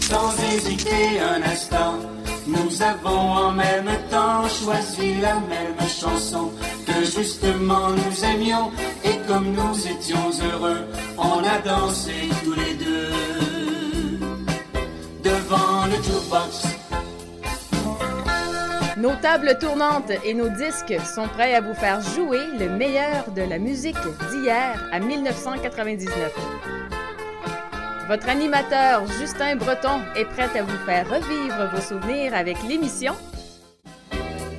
Sans hésiter un instant, nous avons en même temps choisi la même chanson que justement nous aimions et comme nous étions heureux, on a dansé tous les deux devant le jukebox. Nos tables tournantes et nos disques sont prêts à vous faire jouer le meilleur de la musique d'hier à 1999. Votre animateur Justin Breton est prêt à vous faire revivre vos souvenirs avec l'émission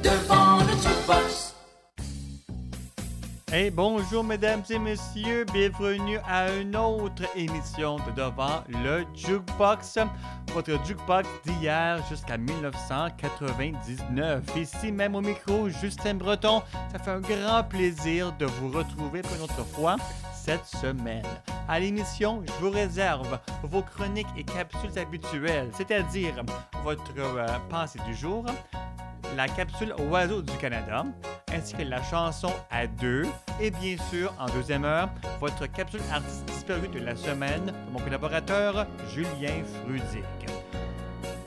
Devant le. Bonjour mesdames et messieurs, bienvenue à une autre émission de Devant le Jukebox, votre jukebox d'hier jusqu'à 1999. Ici même au micro, Justin Breton, ça fait un grand plaisir de vous retrouver pour une autre fois cette semaine. À l'émission, je vous réserve vos chroniques et capsules habituelles, c'est-à-dire votre euh, pensée du jour, la capsule Oiseau du Canada, ainsi que la chanson à deux, et bien sûr, en deuxième heure, votre capsule artiste disparue de la semaine de mon collaborateur Julien Frudic.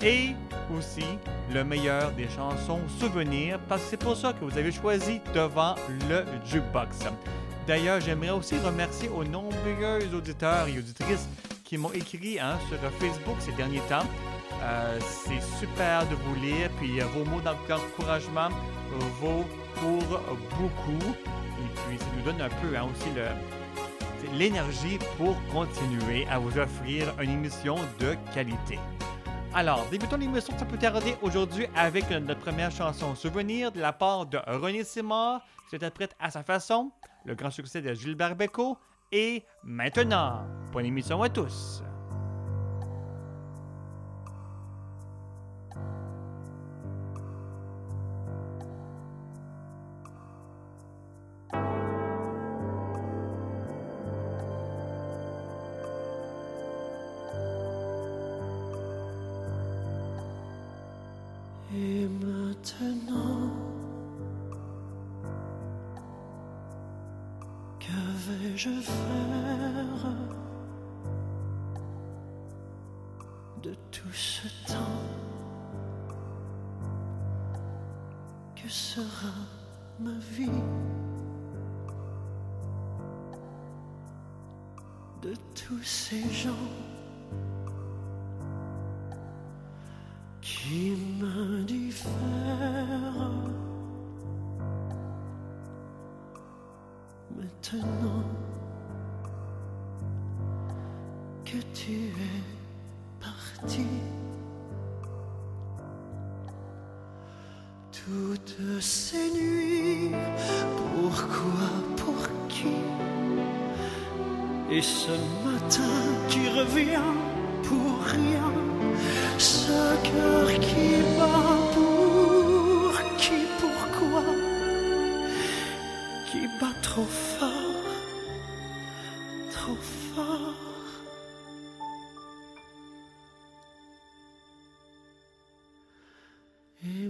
Et aussi le meilleur des chansons souvenirs, parce que c'est pour ça que vous avez choisi devant le jukebox. D'ailleurs, j'aimerais aussi remercier aux nombreux auditeurs et auditrices qui m'ont écrit hein, sur Facebook ces derniers temps. Euh, c'est super de vous lire, puis euh, vos mots d'encouragement vaut pour beaucoup. Et puis, ça nous donne un peu hein, aussi l'énergie pour continuer à vous offrir une émission de qualité. Alors, débutons l'émission sans plus tarder aujourd'hui avec notre première chanson souvenir de la part de René Simard, qui s'interprète à sa façon, le grand succès de Gilbert Bécaud, et maintenant, bonne émission à tous. Et maintenant, que vais-je faire de tout ce temps Que sera ma vie de tous ces gens qui m'indiffèrent. Maintenant que tu es parti, toutes ces nuits, pourquoi, pour qui? Et ce matin qui revient pour rien ce cœur qui bat pour qui, pourquoi, qui bat trop fort, trop fort. Et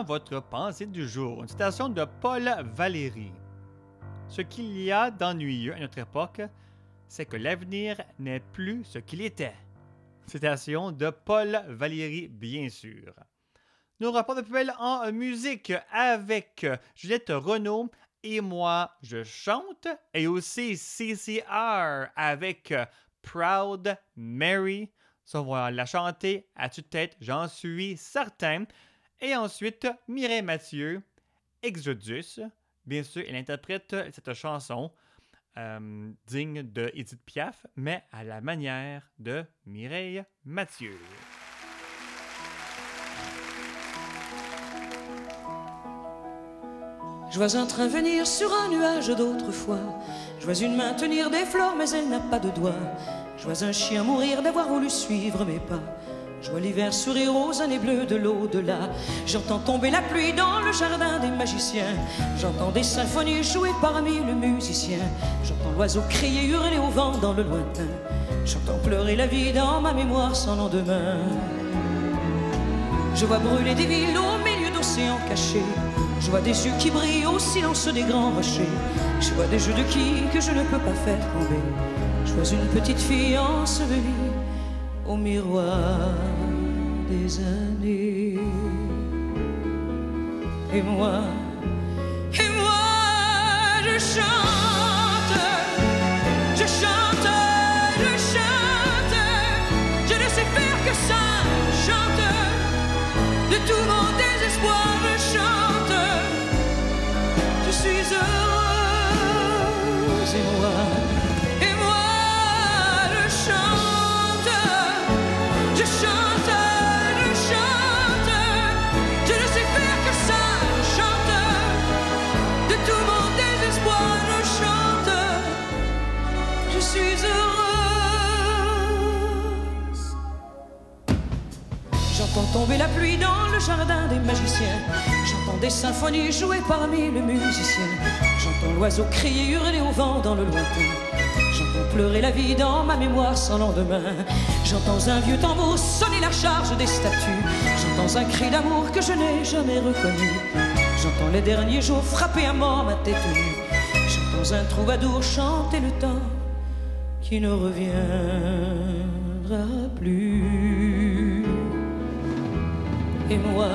votre pensée du jour. Une citation de Paul Valéry. Ce qu'il y a d'ennuyeux à notre époque, c'est que l'avenir n'est plus ce qu'il était. Citation de Paul Valéry, bien sûr. Nous rapport de plus en musique avec Juliette Renaud et moi, je chante, et aussi CCR avec Proud Mary. Ça, va la chanter à toute tête, j'en suis certain. Et ensuite, Mireille Mathieu, Exodus. Bien sûr, elle interprète cette chanson euh, digne de Edith Piaf, mais à la manière de Mireille Mathieu. Je vois un train venir sur un nuage d'autrefois. Je vois une main tenir des fleurs, mais elle n'a pas de doigts. Je vois un chien mourir d'avoir voulu suivre mes pas. Je vois l'hiver sourire aux années bleues de l'au-delà. J'entends tomber la pluie dans le jardin des magiciens. J'entends des symphonies jouées par mille musiciens. J'entends l'oiseau crier, hurler au vent dans le lointain. J'entends pleurer la vie dans ma mémoire sans lendemain. Je vois brûler des villes au milieu d'océans cachés. Je vois des yeux qui brillent au silence des grands rochers. Je vois des jeux de qui que je ne peux pas faire tomber. Je vois une petite fille ensevelie au miroir des années. Et moi, et moi, je chante, je chante, je chante. Je ne sais faire que ça, je chante. De tout mon désespoir, je chante. Je suis heureuse, et moi, tomber la pluie dans le jardin des magiciens. J'entends des symphonies jouées par mille musiciens. J'entends l'oiseau crier, hurler au vent dans le lointain. J'entends pleurer la vie dans ma mémoire sans lendemain. J'entends un vieux tambour sonner la charge des statues. J'entends un cri d'amour que je n'ai jamais reconnu. J'entends les derniers jours frapper à mort ma tête nue. J'entends un troubadour chanter le temps qui ne reviendra plus. Et moi,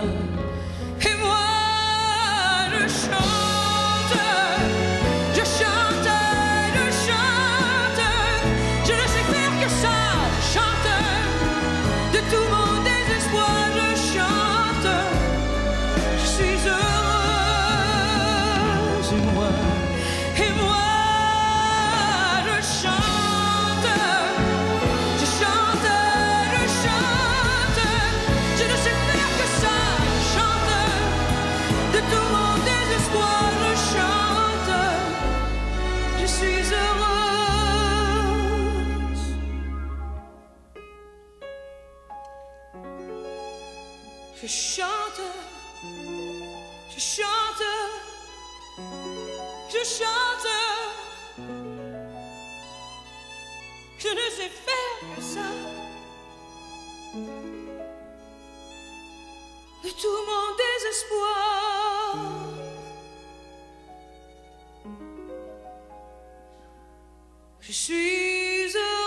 tout mon désespoir. Je suis heureuse.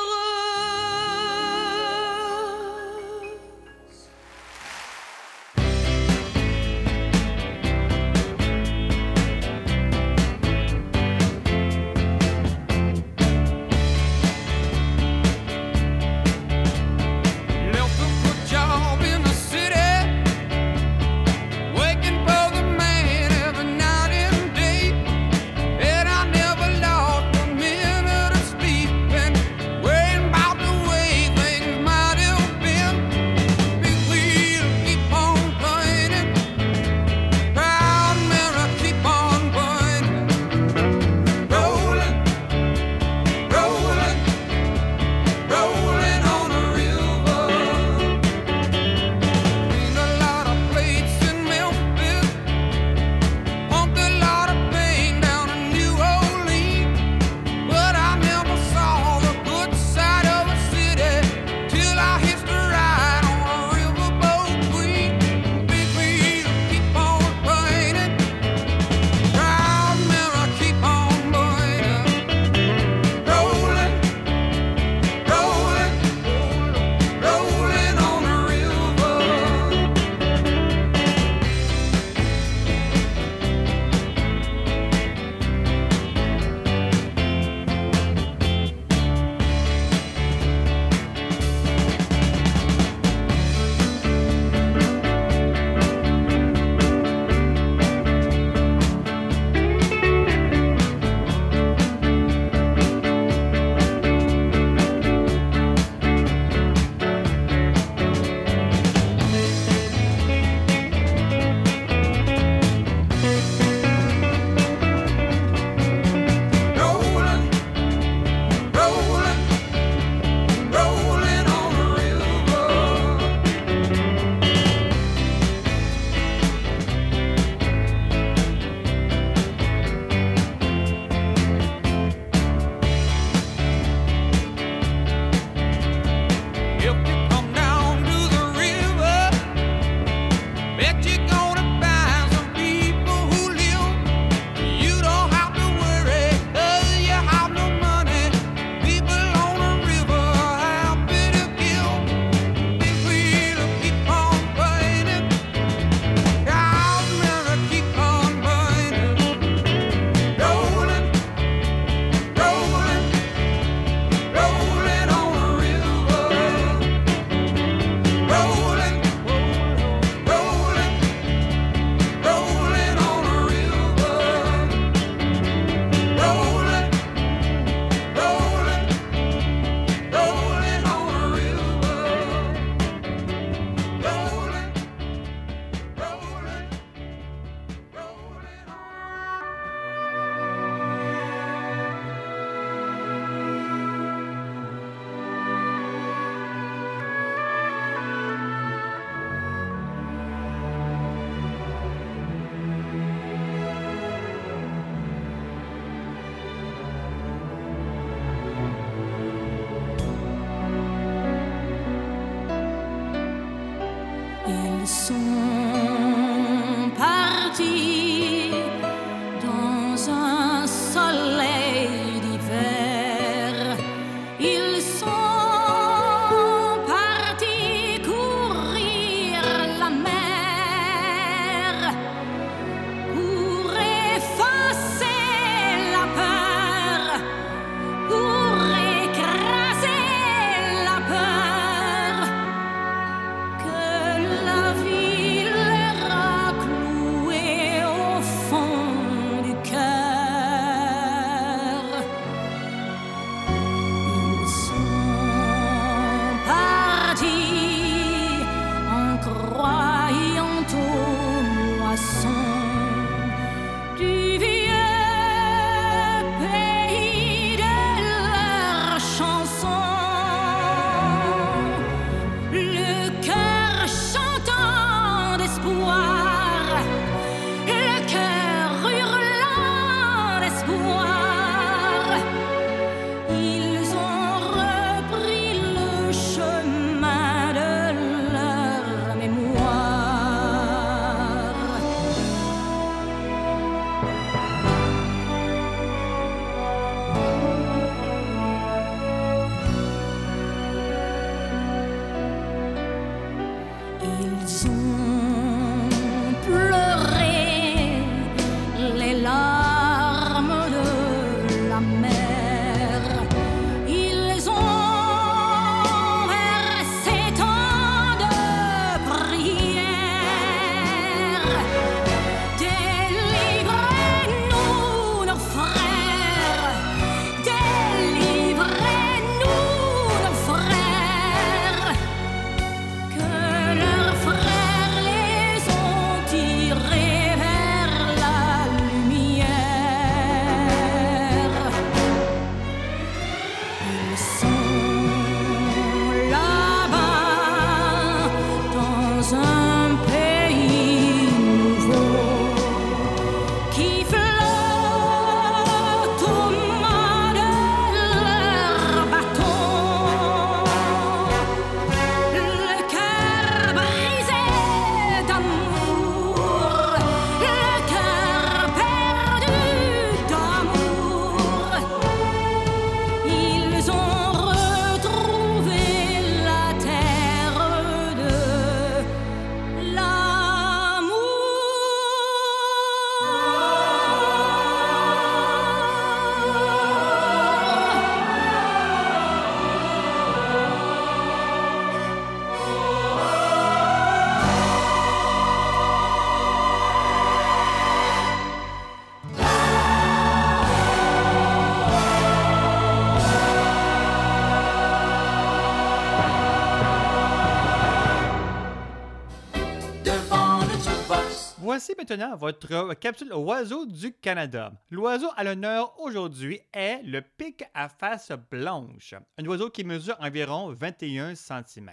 Maintenant votre capsule Oiseau du Canada. L'oiseau à l'honneur aujourd'hui est le pic à face blanche, un oiseau qui mesure environ 21 cm.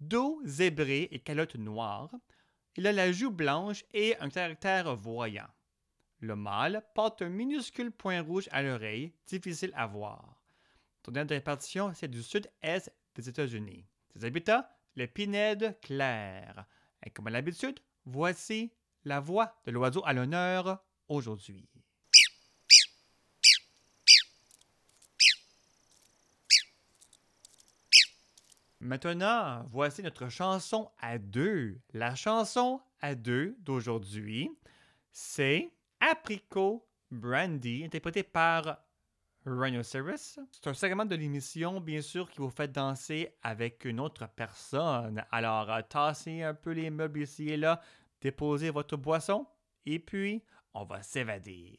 Dos zébré et calotte noire, il a la joue blanche et un caractère voyant. Le mâle porte un minuscule point rouge à l'oreille, difficile à voir. Son dernière de répartition, c'est du sud-est des États-Unis. Ses habitats, les pinèdes claires. Et comme à l'habitude, voici la voix de l'oiseau à l'honneur aujourd'hui. Maintenant, voici notre chanson à deux. La chanson à deux d'aujourd'hui, c'est Apricot Brandy, interprété par Rhinoceros. C'est un segment de l'émission, bien sûr, qui vous fait danser avec une autre personne. Alors, tassez un peu les meubles ici et là, déposez votre boisson, et puis on va s'évader.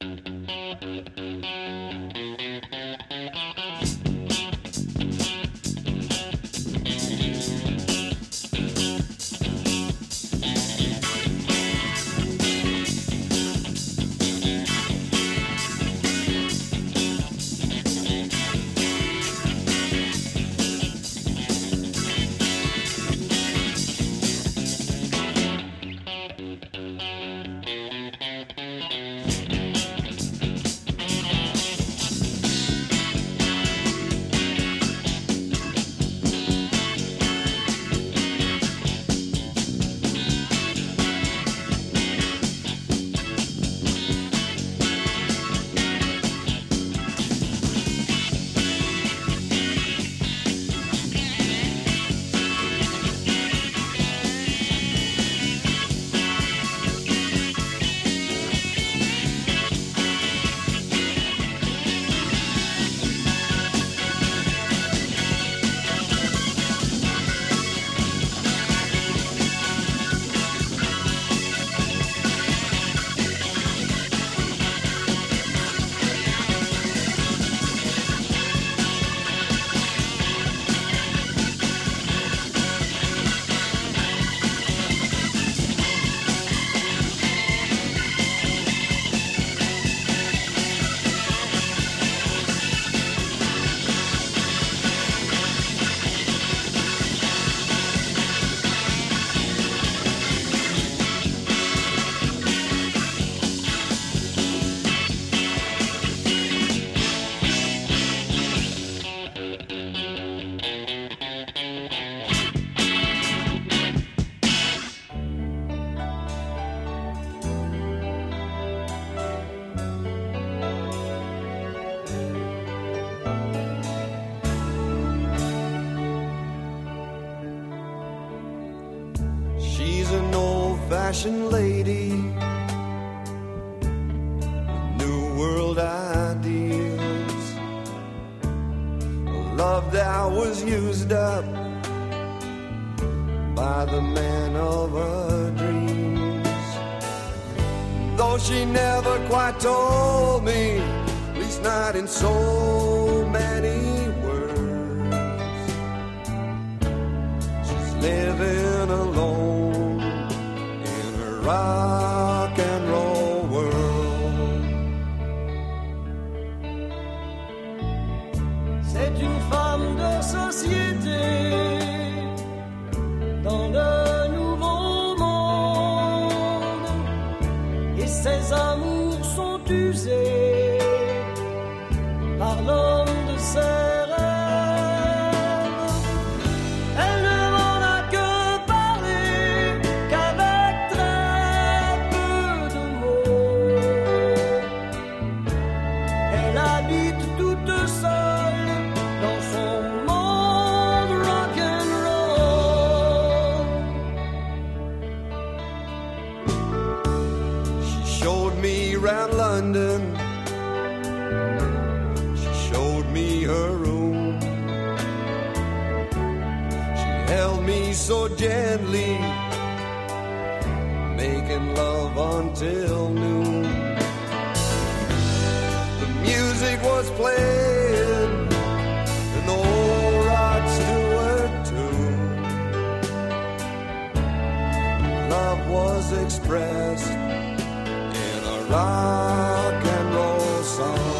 Love was expressed in a rock and roll song.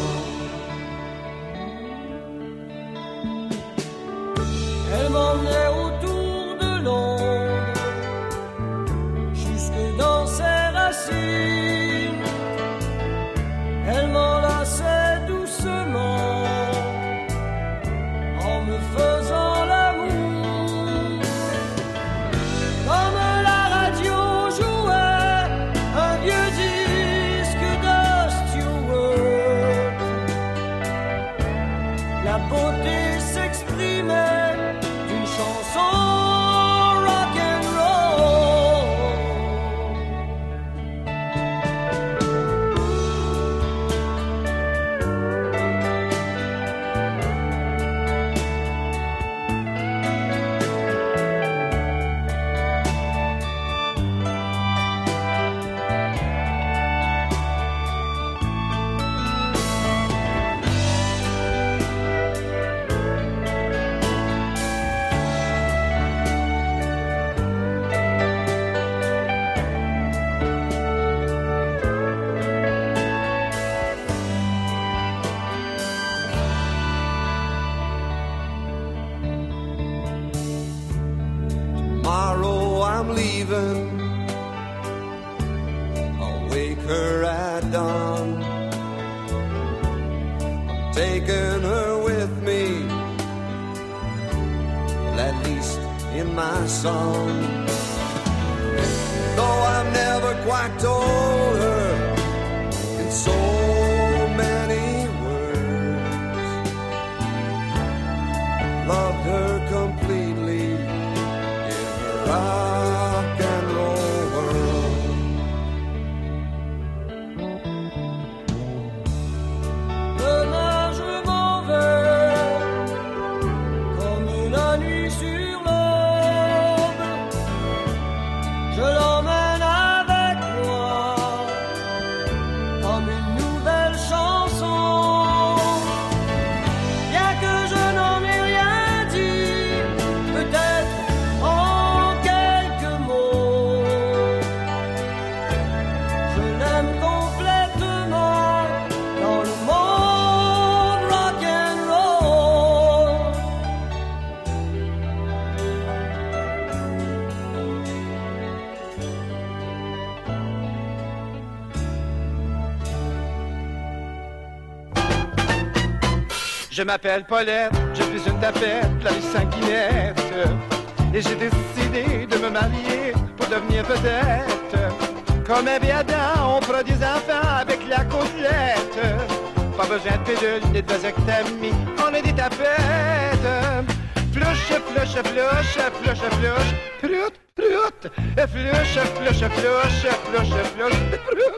Je m'appelle Paulette, je suis une tapette, la rue Saint-Guinette. Et j'ai décidé de me marier pour devenir vedette. Comme un Adam, on fera des enfants avec la côtelette. Pas besoin de pilule ni de vasectomie, on est des tapettes. Flush, flush, flush, flush, flush, prout, prout. Flush, flush, flush, flush, flush, prout,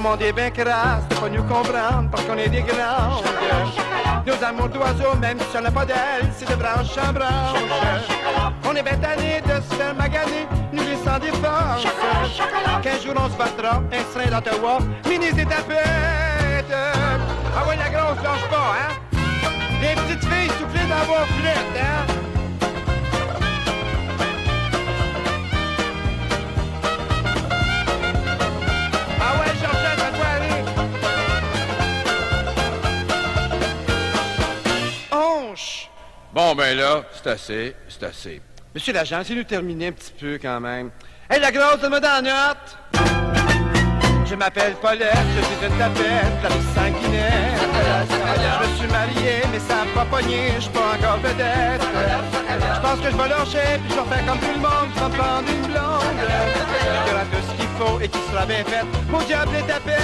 monde est bien crasse, faut nous comprendre parce qu'on est des grands. Nos amours d'oiseaux, même si on n'a pas d'ailes, c'est de branche en branche. On est tannés de se faire maganer, nous les sans défense. Qu'un jour on se battra, un train d'Ottawa, mini et tapettes. Ah ouais, la grosse lâche pas, hein? Les petites filles soufflées dans vos hein? Bon, ben là, c'est assez, c'est assez. Monsieur l'agent, si nous terminer un petit peu quand même. Hey, la grosse, dans la note. Je m'appelle Paulette, je suis une tapette, la rue sanguinaire. Je me suis marié, mais ça a pas pogné, je suis pas encore vedette. Je pense que je vais lâcher, puis je vais faire comme tout le monde, je vais prendre une blonde. Qui aura tout ce qu'il faut et qui sera bien faite. Au diable les tapettes.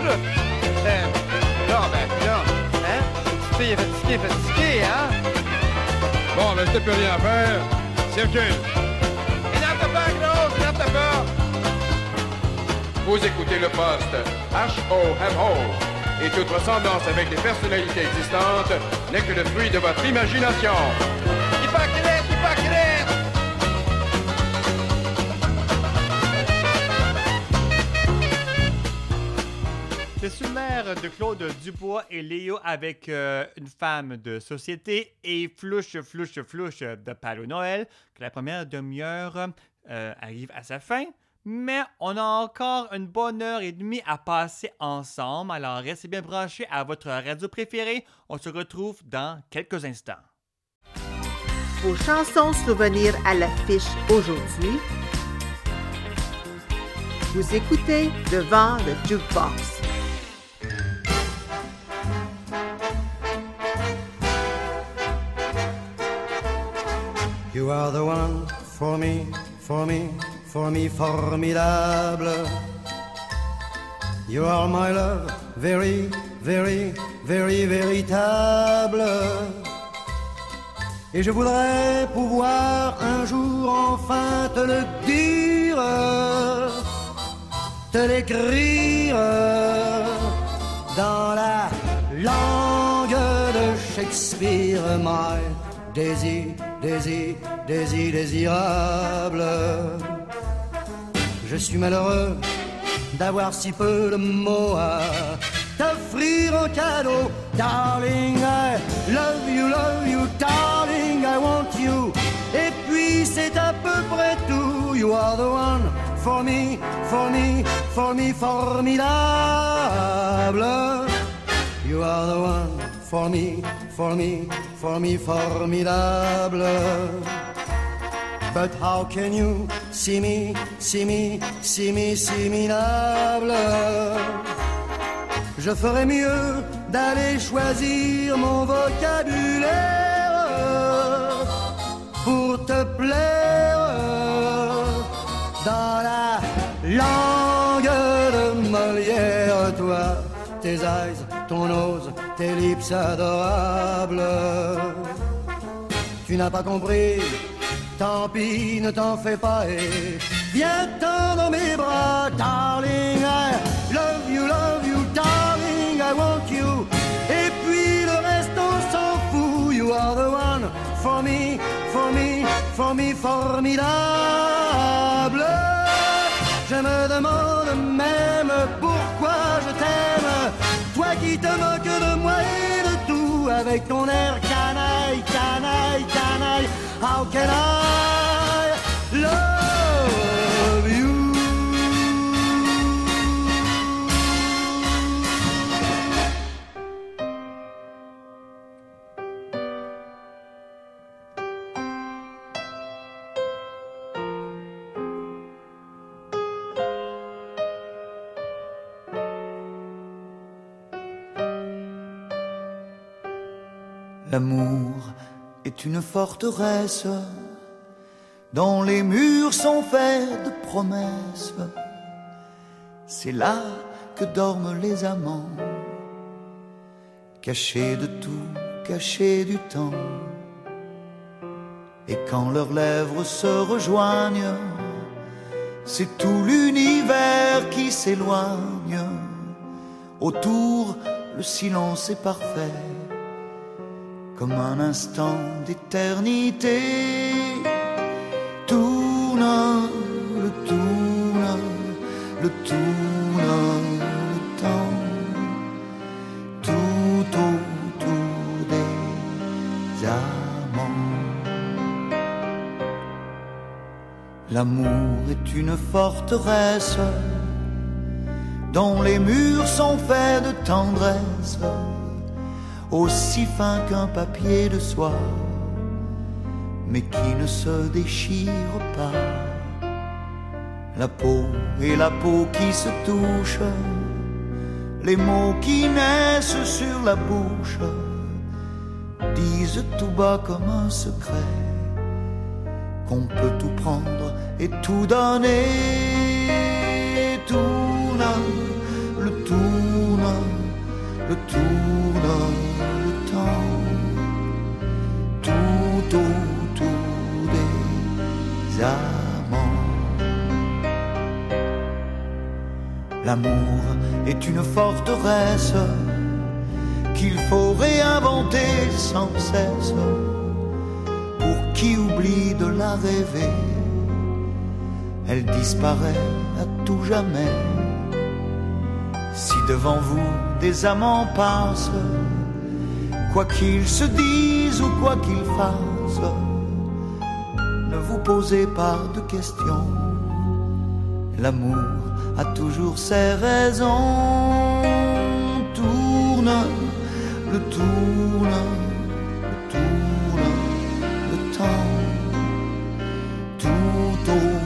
Flush. Non, ben, non, hein? Petite fille est fatiguée, fatiguée, hein? Bon, ben, c'était plus rien à faire. Circule. Énerve pas, grosse, énerve pas! Vous écoutez le poste H-O-M-O. Et toute ressemblance avec les personnalités existantes n'est que le fruit de votre imagination. Hypocrite, hypocrite! C'était Sumer de Claude Dubois et Léo avec euh, une femme de société et Flouche, Flouche, Flouche de Palo Noël, que la première demi-heure euh, arrive à sa fin. Mais on a encore une bonne heure et demie à passer ensemble, alors restez bien branchés à votre radio préférée. On se retrouve dans quelques instants. Vos chansons souvenirs à l'affiche aujourd'hui. Vous écoutez Devant le Jukebox. You are the one for me, for me, for me, formidable. You are my love, very, very, very véritable. Et je voudrais pouvoir un jour enfin te le dire, te l'écrire dans la langue de Shakespeare, my désir, désir, désir, désirable. Je suis malheureux d'avoir si peu de mots à t'offrir en cadeau. Darling, I love you, love you, darling, I want you. Et puis c'est à peu près tout. You are the one for me, for me, for me, formidable. You are the one for me, for me, for me, formidable. But how can you see me, see me, see me, similable? Je ferais mieux d'aller choisir mon vocabulaire pour te plaire dans la langue de Molière, toi, tes eyes, ton nose, tes lips adorables. Tu n'as pas compris, tant pis, ne t'en fais pas et viens-t'en dans mes bras, darling. I love you, love you, darling, I want you. Et puis le reste, on s'en fout. You are the one for me, for me, for me, formidable. Tout avec ton air canaille, canaille, canaille. How can I une forteresse dont les murs sont faits de promesses. C'est là que dorment les amants, cachés de tout, cachés du temps. Et quand leurs lèvres se rejoignent, c'est tout l'univers qui s'éloigne. Autour, le silence est parfait comme un instant d'éternité. Tourne, le tourne, le tourne, le temps, tout autour des amants. L'amour est une forteresse dont les murs sont faits de tendresse aussi fin qu'un papier de soie, mais qui ne se déchire pas. La peau et la peau qui se touchent, les mots qui naissent sur la bouche, disent tout bas comme un secret, qu'on peut tout prendre et tout donner. Tourne, le tourne, le tourne autour des amants. L'amour est une forteresse qu'il faut réinventer sans cesse pour qui oublie de la rêver. Elle disparaît à tout jamais si devant vous des amants passent, quoi qu'ils se disent ou quoi qu'ils fassent, ne vous posez pas de questions. L'amour a toujours ses raisons. Tourne, le tourne, le tourne, le temps. Tout autour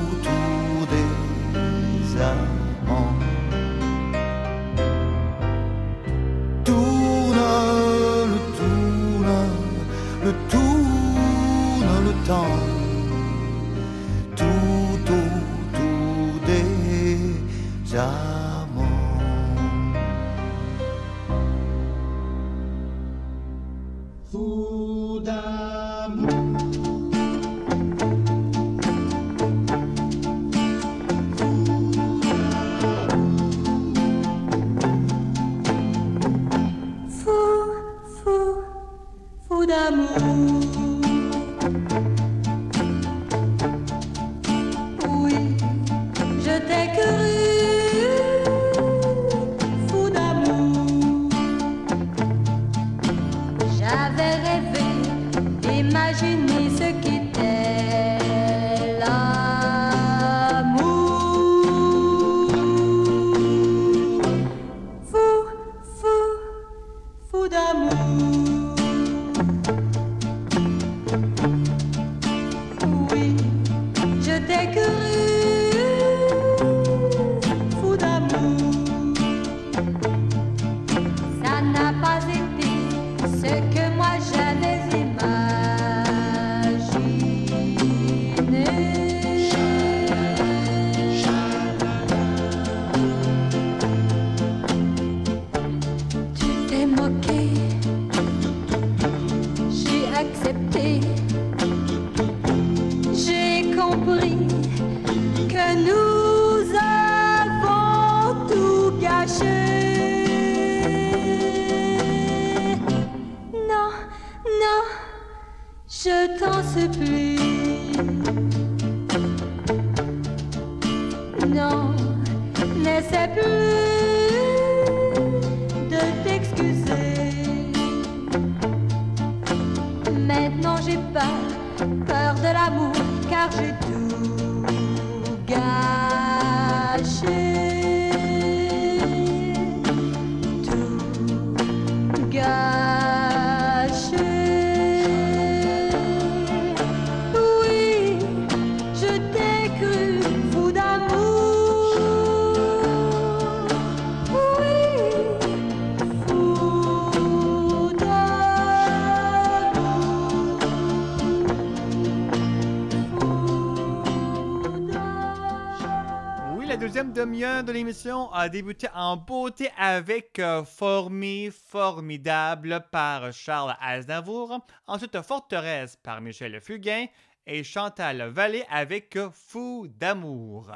demi-heure de l'émission a débuté en beauté avec euh, Formé Formidable par Charles Aznavour, ensuite Forteresse par Michel Fugain et Chantal Vallée avec euh, Fou d'amour.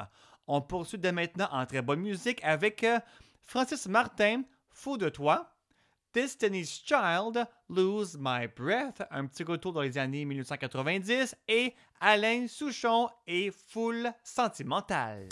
On poursuit dès maintenant en très bonne musique avec euh, Francis Martin, Fou de toi, Destiny's Child, Lose My Breath, un petit retour dans les années 1990, et Alain Souchon et Foule Sentimentale.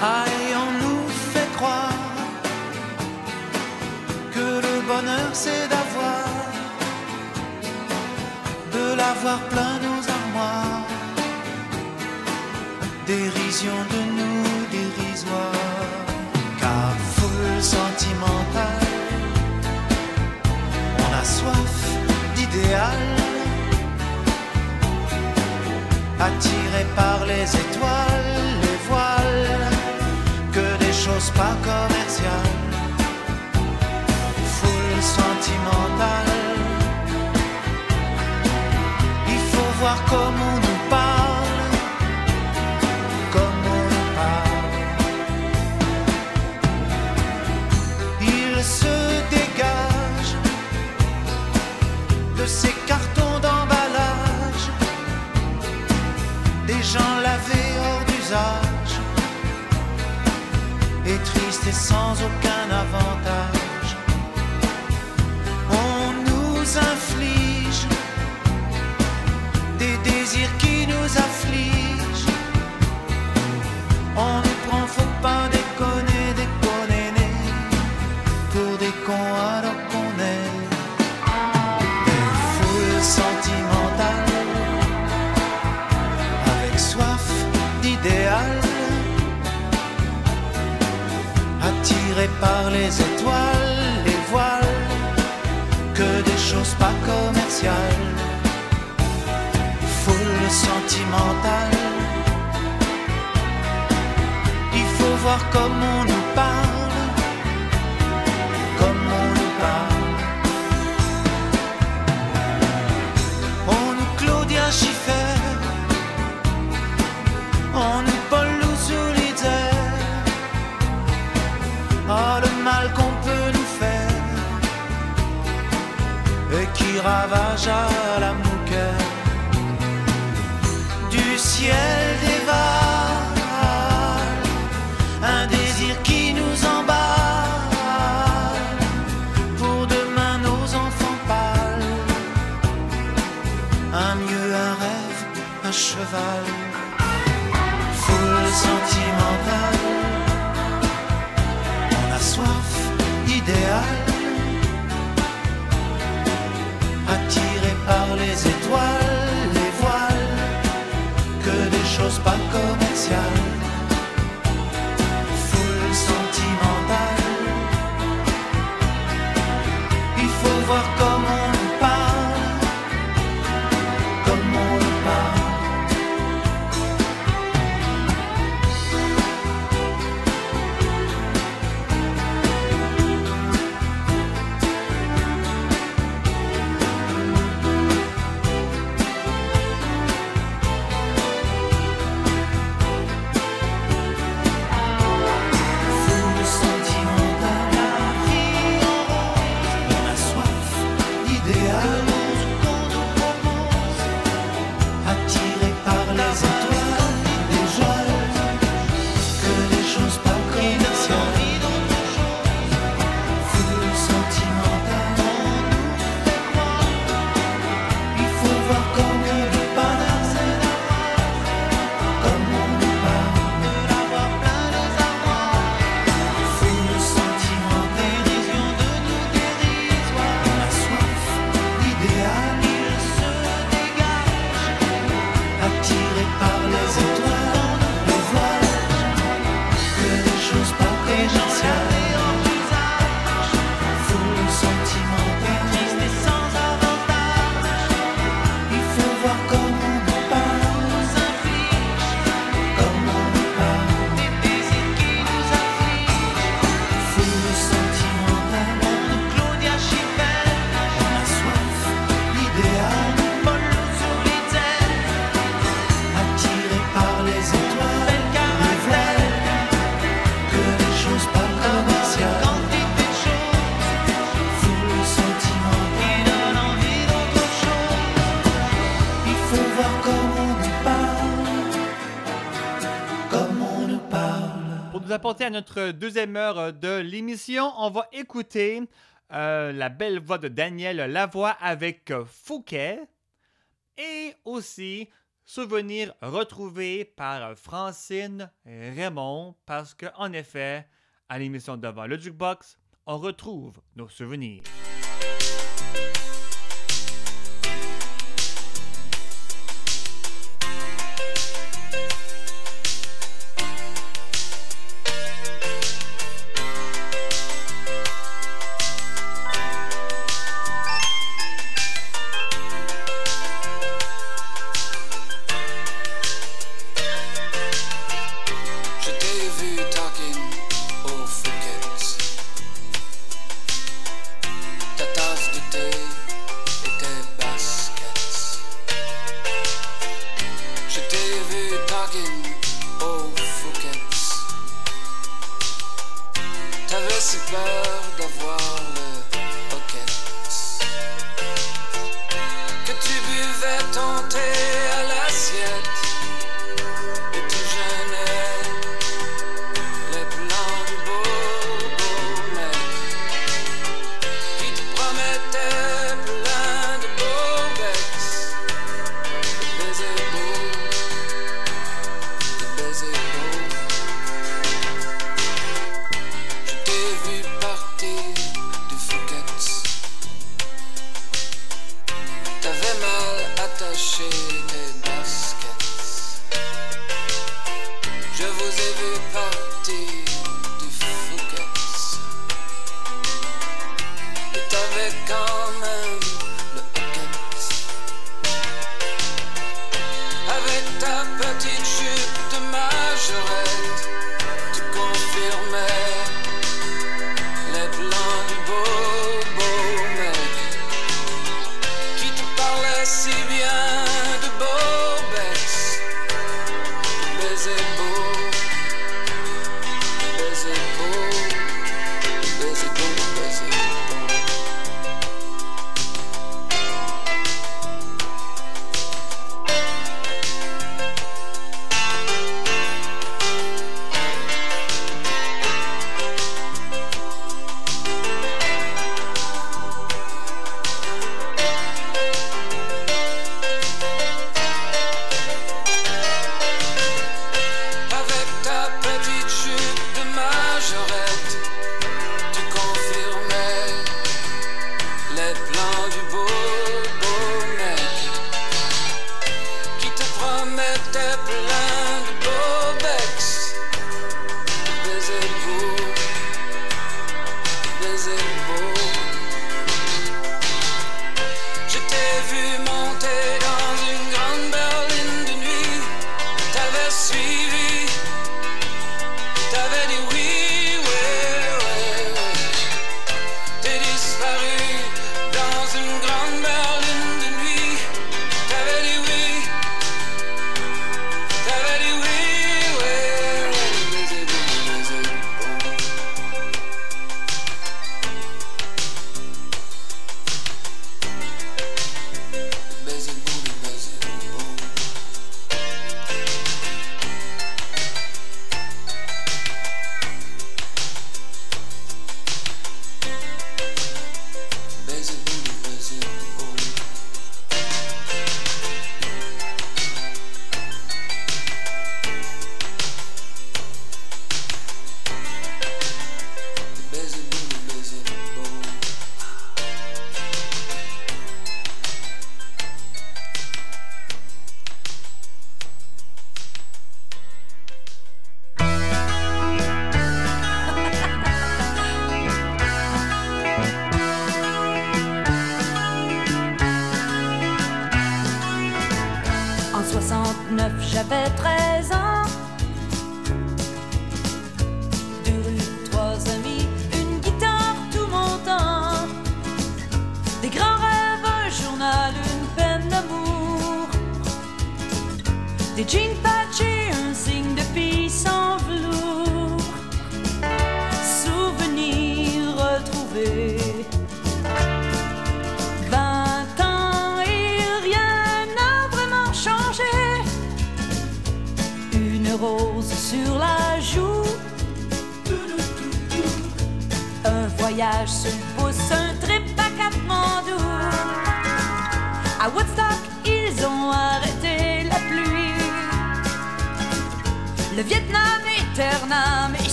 Aïe, on nous fait croire que le bonheur c'est d'avoir, de l'avoir plein nos armoires, dérision de nous dérisoire, car foule sentimentale, on a soif d'idéal attiré par les étoiles chose pas commerciale, foule sentimentale. Il faut voir comme on nous parle, comme on nous parle. Il se dégage de ces cartons d'emballage, des gens lavés hors d'usage. sans aucun avantage. On nous inflige des désirs qui nous affligent. On les prend, faut pas des par les étoiles, les voiles, que des choses pas commerciales, foule sentimentale. Il faut voir comme on ravage à la mouquette du ciel. pan comercial. à notre deuxième heure euh, de l'émission. On va écouter euh, la belle voix de Daniel Lavoie avec euh, Fouquet et aussi souvenirs retrouvés par Francine Raymond parce que, en effet, à l'émission Devant le Jukebox, on retrouve nos souvenirs.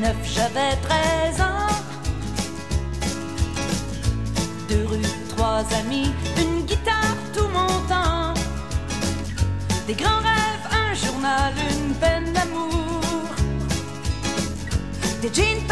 69, j'avais 13 ans. Deux rues, trois amis, une guitare tout mon temps. Des grands rêves, un journal, une peine d'amour. Des jeans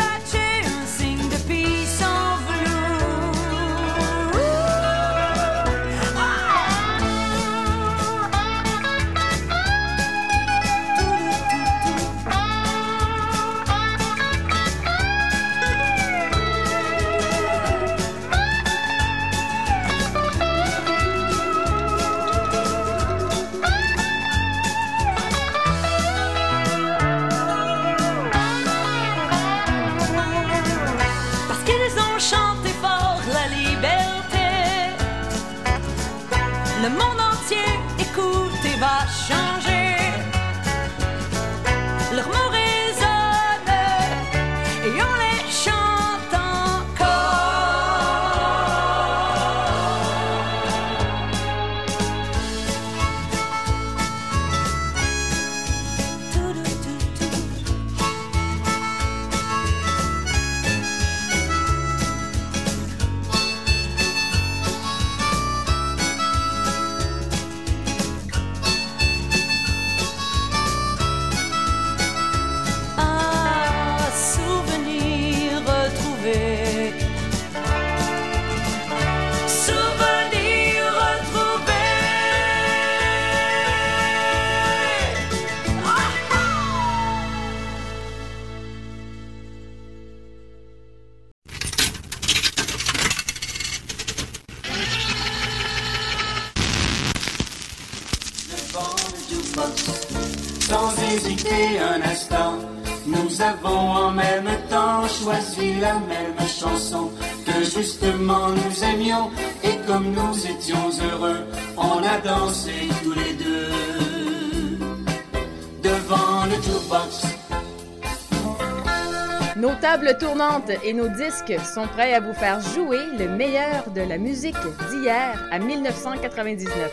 Tournantes et nos disques sont prêts à vous faire jouer le meilleur de la musique d'hier à 1999.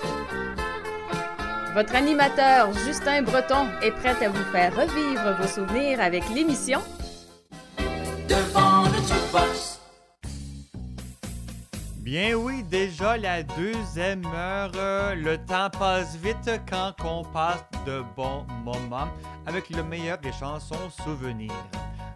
Votre animateur Justin Breton est prêt à vous faire revivre vos souvenirs avec l'émission Devant le jukebox. Bien oui, déjà la deuxième heure. euh, le temps passe vite quand on passe de bons moments avec le meilleur des chansons souvenirs.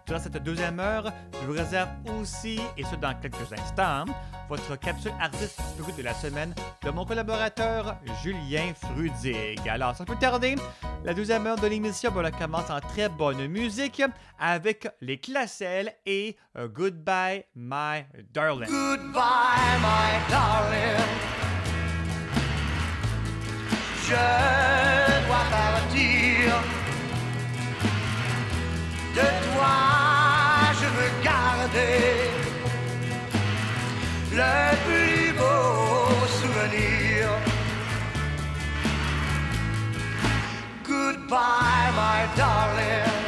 Durant cette deuxième heure, je vous réserve aussi, et ce dans quelques instants, votre capsule artiste de la semaine de mon collaborateur Julien Frudig. Alors, sans plus tarder, la deuxième heure de l'émission, ben, commence en très bonne musique avec les Classels et euh, Goodbye My Darling. Goodbye, my darling. De toi, je veux garder le plus beau souvenir. Goodbye, my darling.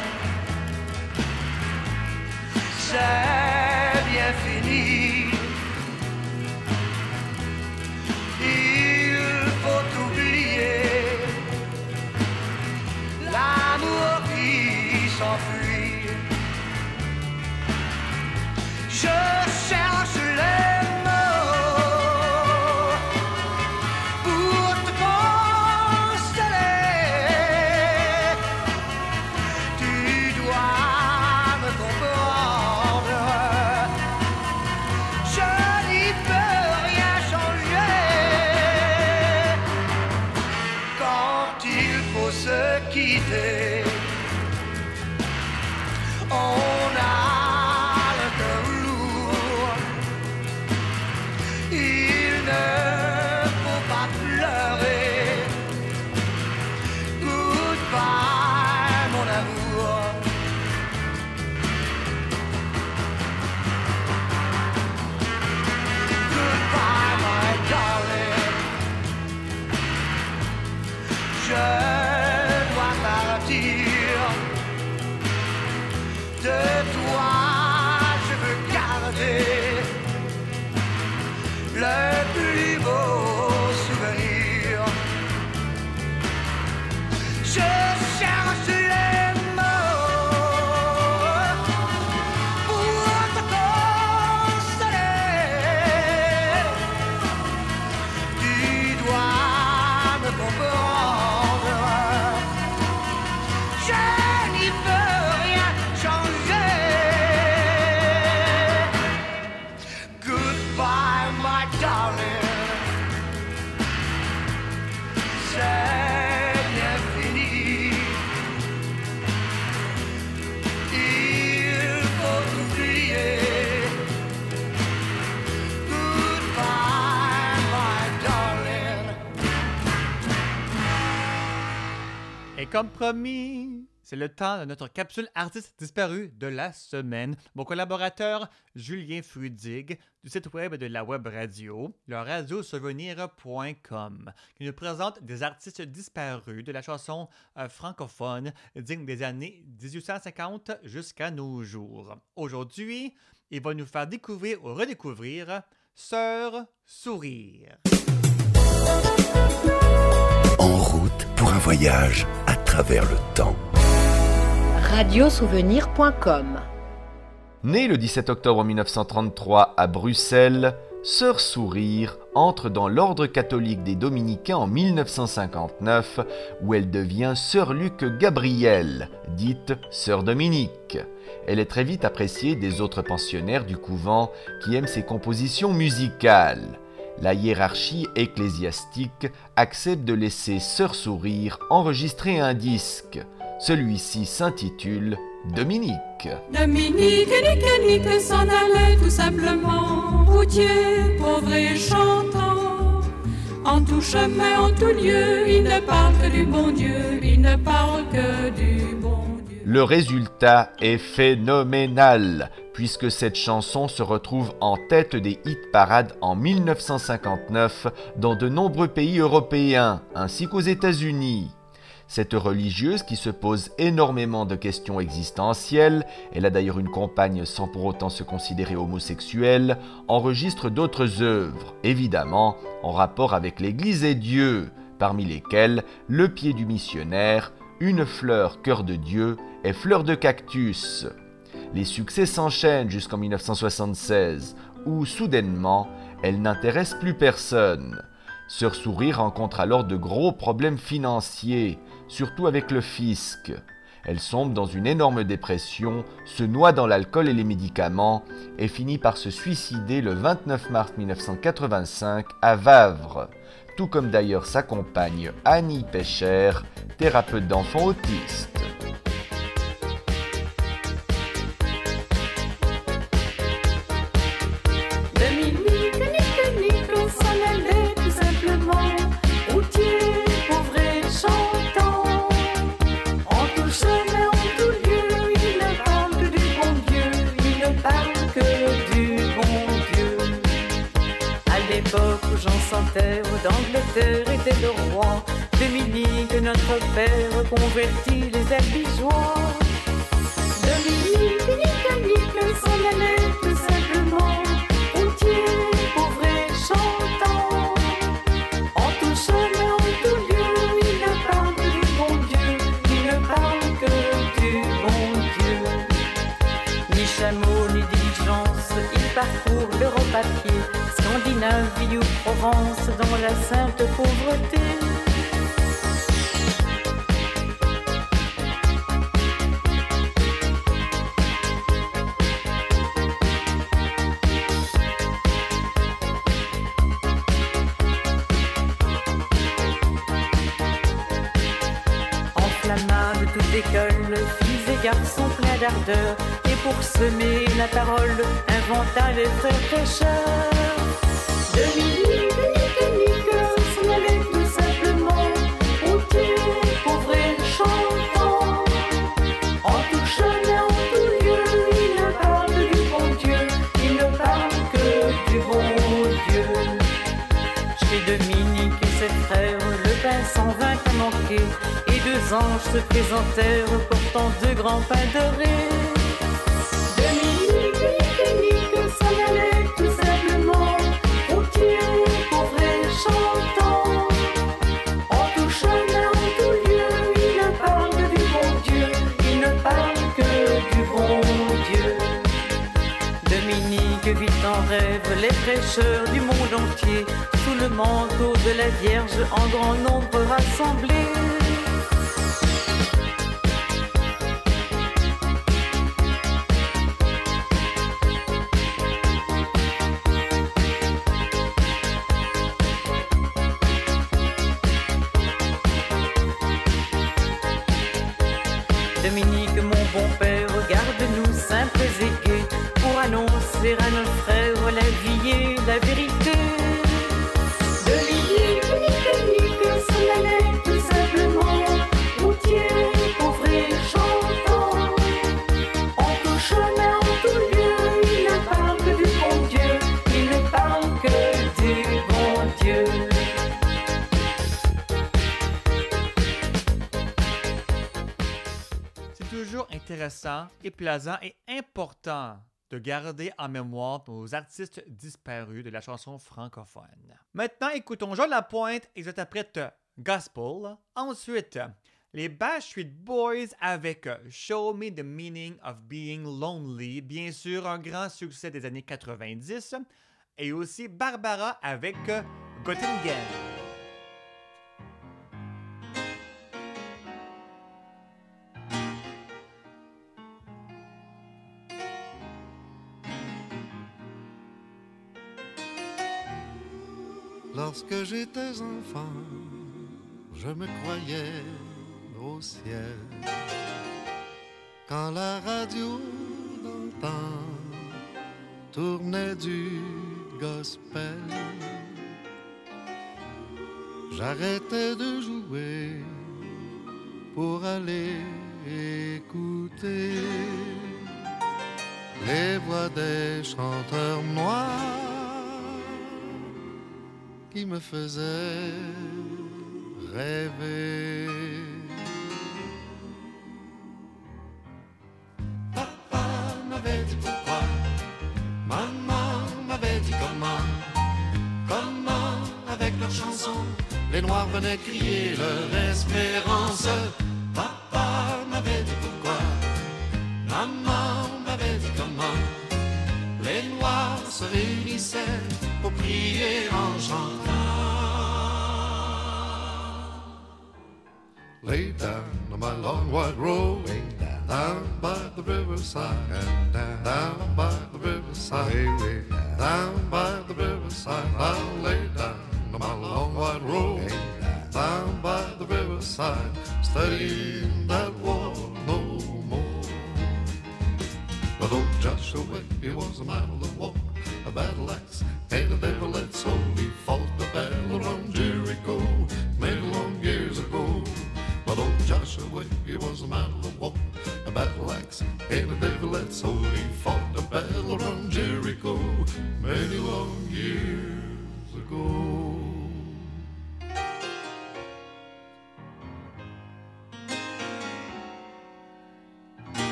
Comme promis, c'est le temps de notre capsule artiste disparu de la semaine. Mon collaborateur Julien Frudig du site web de la web radio, le radiosouvenir.com, qui nous présente des artistes disparus de la chanson euh, francophone digne des années 1850 jusqu'à nos jours. Aujourd'hui, il va nous faire découvrir ou redécouvrir Sœur Sourire. En route pour un voyage travers le temps. Radiosouvenir.com Née le 17 octobre 1933 à Bruxelles, Sœur Sourire entre dans l'ordre catholique des Dominicains en 1959, où elle devient Sœur Luc Gabrielle, dite Sœur Dominique. Elle est très vite appréciée des autres pensionnaires du couvent qui aiment ses compositions musicales. La hiérarchie ecclésiastique accepte de laisser Sœur Sourire enregistrer un disque. Celui-ci s'intitule Dominique. Dominique, nique, nique, s'en allait tout simplement, routier, pauvre et chantant. En tout chemin, en tout lieu, il ne parle que du bon Dieu, il ne parle que du bon Dieu. Le résultat est phénoménal, puisque cette chanson se retrouve en tête des hit parades en 1959 dans de nombreux pays européens, ainsi qu'aux États-Unis. Cette religieuse qui se pose énormément de questions existentielles, elle a d'ailleurs une compagne sans pour autant se considérer homosexuelle, enregistre d'autres œuvres, évidemment en rapport avec l'Église et Dieu, parmi lesquelles Le pied du missionnaire, Une fleur cœur de Dieu et Fleur de cactus. Les succès s'enchaînent jusqu'en 1976, où soudainement, elle n'intéresse plus personne. Sœur Sourire rencontre alors de gros problèmes financiers, surtout avec le fisc. Elle sombre dans une énorme dépression, se noie dans l'alcool et les médicaments et finit par se suicider le 29 mars 1985 à Vavre, tout comme d'ailleurs sa compagne Annie Pécher, thérapeute d'enfants autistes. d'Angleterre était le roi, Dominique, notre père, convertit les albigeois. Dominique, nique, nique, s'en Scandinavie ou Provence, dans la sainte pauvreté. Enflammable toute école, filles et garçons pleins d'ardeur, et pour semer la parole, inventa les frères prêcheurs. Dominique, nique, nique, s'en allait tout simplement, routier, pauvre et chantant. En tout chemin, en tout lieu, il ne parle du bon Dieu, il ne parle que du bon Dieu. Chez Dominique et ses frères, le pain s'en vint à manquer, et deux anges se présentèrent portant deux grands pains dorés. Du monde entier, sous le manteau de la Vierge en grand nombre rassemblés. Dominique, mon bon père, regarde-nous simples et gais pour annoncer à nos toujours intéressant et plaisant et important de garder en mémoire nos artistes disparus de la chanson francophone. Maintenant, écoutons Jean Lapointe et je t'apprête Gospel. Ensuite, les Backstreet Boys avec Show Me the Meaning of Being Lonely, bien sûr un grand succès des années 90, et aussi Barbara avec Göttingen. Lorsque j'étais enfant, je me croyais au ciel. Quand la radio d'antan tournait du gospel, j'arrêtais de jouer pour aller écouter les voix des chanteurs noirs qui me faisait rêver. Papa m'avait dit pourquoi, maman m'avait dit comment, comment avec leurs chansons, les noirs venaient crier leur espérance. Long white robe, down by the riverside,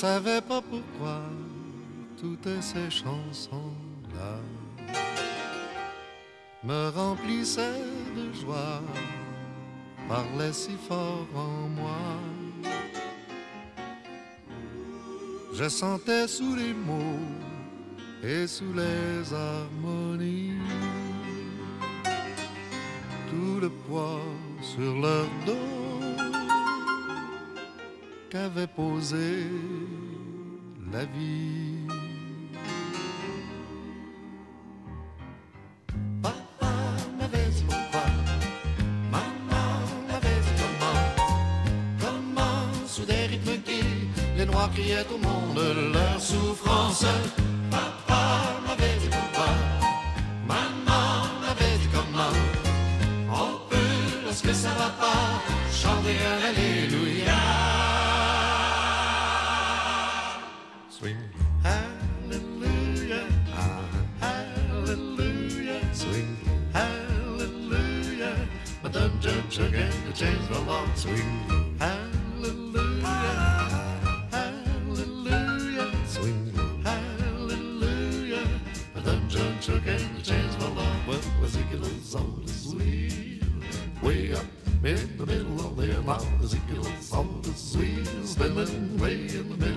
savais pas pourquoi toutes ces chansons-là me remplissaient de joie, parlaient si fort en moi. Je sentais sous les mots et sous les harmonies tout le poids sur leur dos qu'avait posé la vie. Papa m'avait dit pourquoi, maman m'avait dit comment, comment sous des rythmes qui les noirs criaient au monde leur souffrance. Papa m'avait dit pourquoi, maman m'avait dit comment, on peut lorsque ça va pas chanter un alléluia. again to change the law. Sweet hallelujah, hallelujah, sweet hallelujah. But them church again to change the law. Well, Ezekiel's on his wheel, way up in the middle of their law. Ezekiel's on his wheel, spinning way in the middle.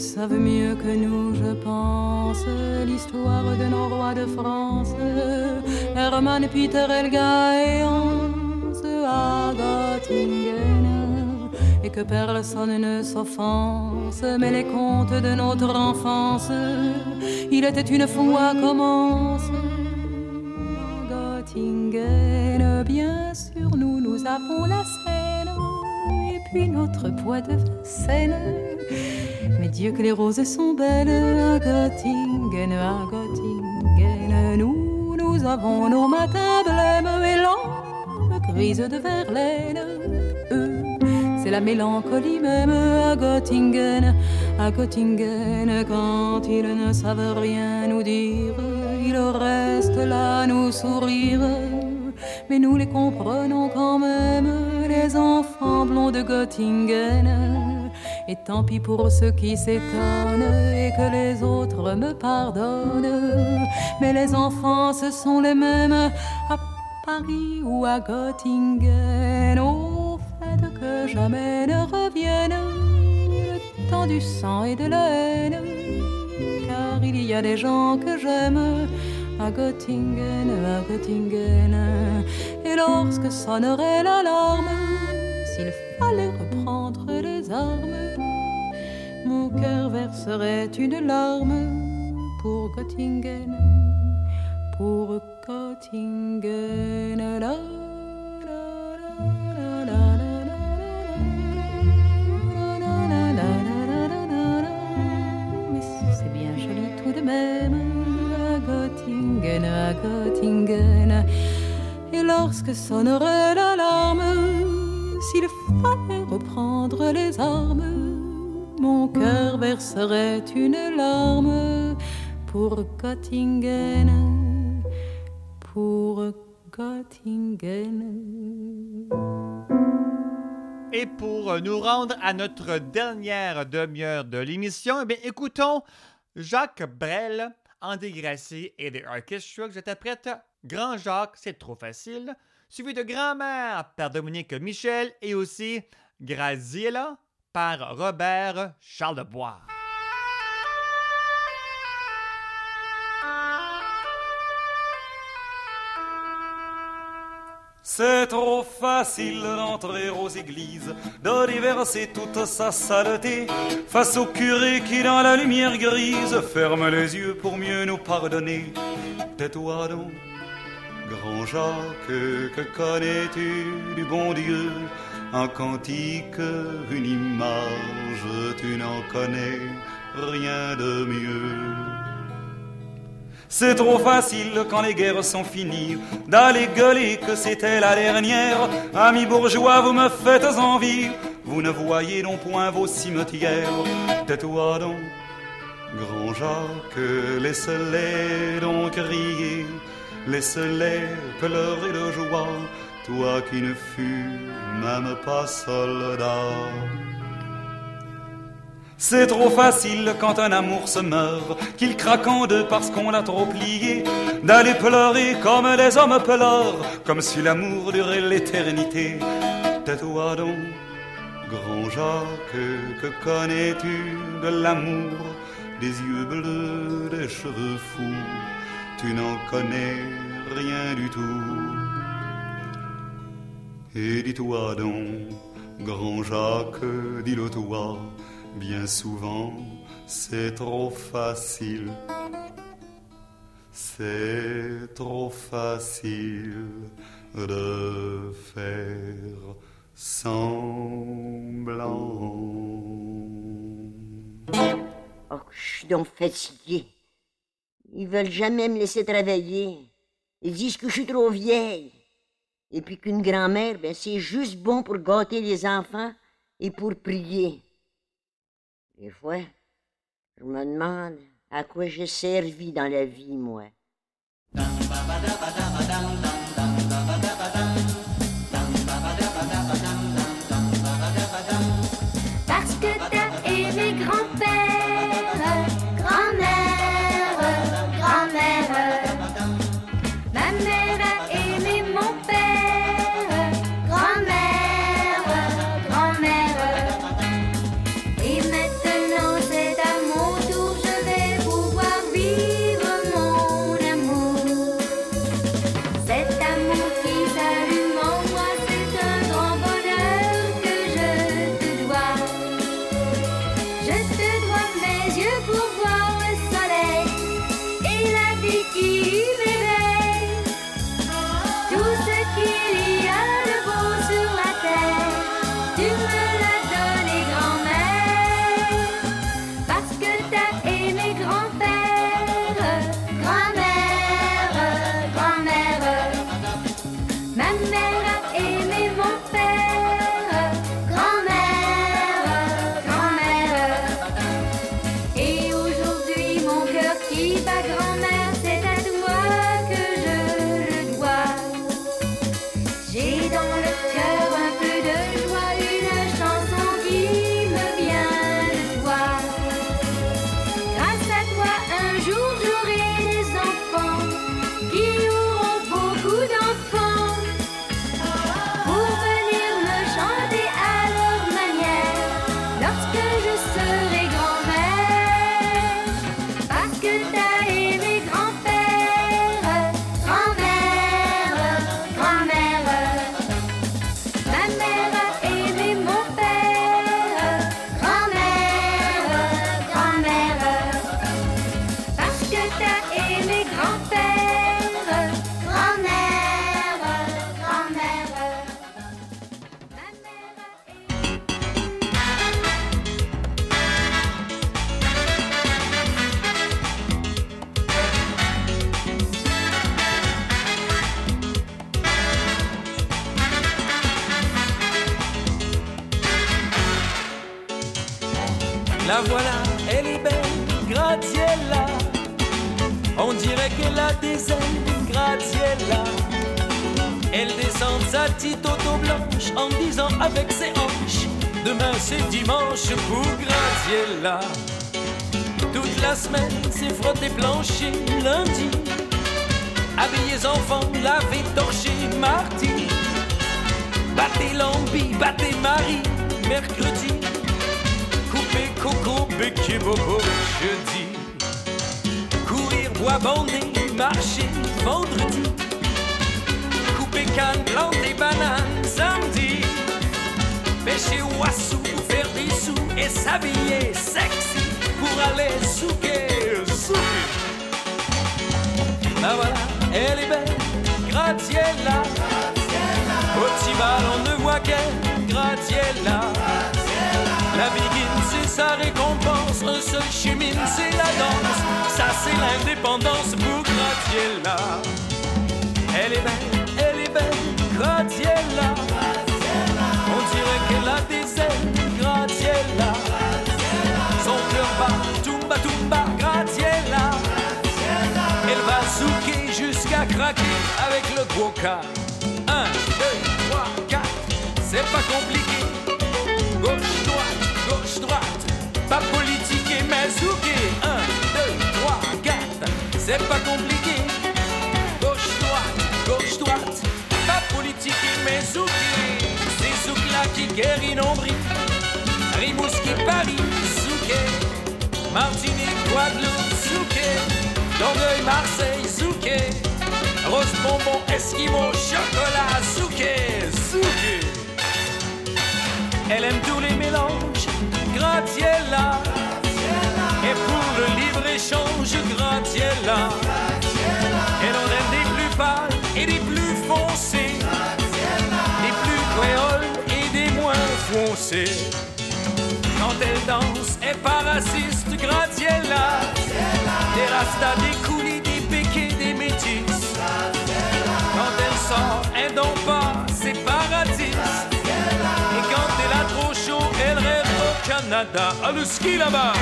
Savent mieux que nous, je pense, l'histoire de nos rois de France. Hermann, Peter, Elga et Hans à Göttingen. Et que personne ne s'offense, mais les contes de notre enfance, il était une fois commence. Göttingen, bien sûr, nous, nous avons la Seine, et puis notre poids de Seine. Dieu que les roses sont belles à Göttingen, à Göttingen. Nous, nous avons nos matins blêmes et l'ombre grise de Verlaine. Eux, c'est la mélancolie même à Göttingen, à Göttingen. Quand ils ne savent rien nous dire, ils restent là nous sourire. Mais nous les comprenons quand même, les enfants blonds de Göttingen. Et tant pis pour ceux qui s'étonnent et que les autres me pardonnent. Mais les enfants, ce sont les mêmes à Paris ou à Göttingen. Au fait que jamais ne revienne le temps du sang et de la haine. Car il y a des gens que j'aime à Göttingen, à Göttingen. Et lorsque sonnerait l'alarme, s'il fallait reprendre les armes, mon cœur verserait une larme pour Göttingen, pour Göttingen. La, c'est bien joli tout de même. À Göttingen, à Göttingen. Et lorsque sonnerait l'alarme, s'il fallait reprendre les armes, mon cœur verserait une larme pour Göttingen, pour Göttingen. Et pour nous rendre à notre dernière demi-heure de l'émission, eh écoutons Jacques Brel, André Grassi et The Orchestra. Que j'interprète Grand Jacques, c'est trop facile, suivi de Grand-mère par Dominique Michel et aussi Graziella par Robert Charles de Bois. C'est trop facile d'entrer aux églises, de déverser toute sa saleté face au curé qui dans la lumière grise ferme les yeux pour mieux nous pardonner. Tais-toi donc, grand Jacques, que connais-tu du bon Dieu? Un cantique, une image, tu n'en connais rien de mieux. C'est trop facile quand les guerres sont finies d'aller gueuler que c'était la dernière. Amis bourgeois, vous me faites envie. Vous ne voyez non point vos cimetières. Tais-toi donc, grand Jacques, laisse-les donc crier. Laisse-les pleurer de joie, toi qui ne fus même pas soldat. C'est trop facile quand un amour se meurt, qu'il craque en deux parce qu'on l'a trop plié, d'aller pleurer comme les hommes pleurent, comme si l'amour durait l'éternité. Tais-toi donc, grand Jacques, que connais-tu de l'amour, des yeux bleus, des cheveux fous, tu n'en connais rien du tout. Et dis-toi donc, grand Jacques, dis-le toi, bien souvent c'est trop facile. C'est trop facile de faire semblant. Oh, je suis donc fatiguée. Ils veulent jamais me laisser travailler. Ils disent que je suis trop vieille. Et puis qu'une grand-mère, ben, c'est juste bon pour gâter les enfants et pour prier. Des fois, je me demande à quoi j'ai servi dans la vie, moi. S'habiller sexy pour aller souquer, souquer. Ah voilà, elle est belle, Graziella. Au petit bal, on ne voit qu'elle, Graziella. La biguine, c'est sa récompense. Un seul chemine, c'est la danse. Ça, c'est l'indépendance pour Graziella. Elle est belle, elle est belle, Graziella. Craquer avec le coca. Un, deux, trois, quatre, c'est pas compliqué. Gauche, droite, gauche, droite, pas politique et mais zouké. Un, deux, trois, quatre, c'est pas compliqué. Gauche, droite, gauche, droite, pas politique et mais zouké. C'est zouk-là qui guérit nombril. Rimouski, Paris, zouké. Martinique, Guadeloupe, zouké. Longueuil, Marseille, zouké. Rose, bonbon, esquimau, chocolat, zouké, zouké. Elle aime tous les mélanges, Graziella. Et pour le libre-échange, Graziella. Elle en aime des plus pâles et des plus foncés. Des plus créoles et des moins foncés. Quand elle danse, elle pas raciste, Graziella. Des rastas, des coulis, sort, elle dort pas, c'est paradis. Et quand elle a trop chaud, elle rêve au Canada, à le ski là-bas.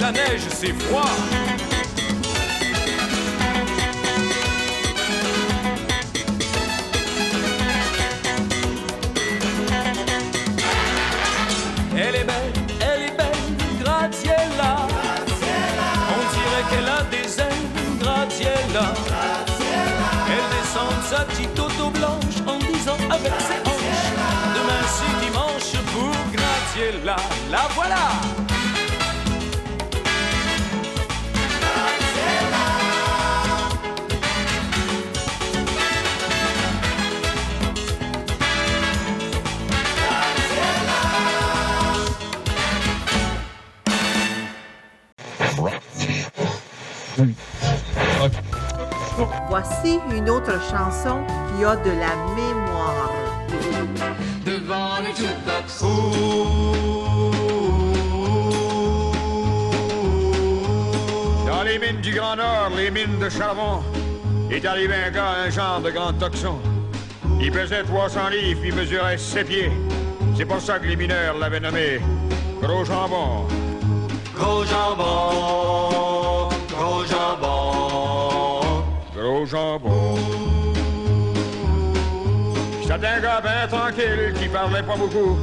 La neige, c'est froid. Petite auto blanche en disant avec ses hanches Demain c'est dimanche pour Graziella. La voilà! Voici une autre chanson qui a de la mémoire. Devant le jukebox. Dans les mines du Grand Nord, les mines de charbon, est arrivé un gars, un genre de grand toxon. Il pesait 300 livres, il mesurait 7 pieds. C'est pour ça que les mineurs l'avaient nommé Gros Jambon. Gros jambon, gros jambon. Gros Jambon. C'était un gars bien tranquille qui parlait pas beaucoup.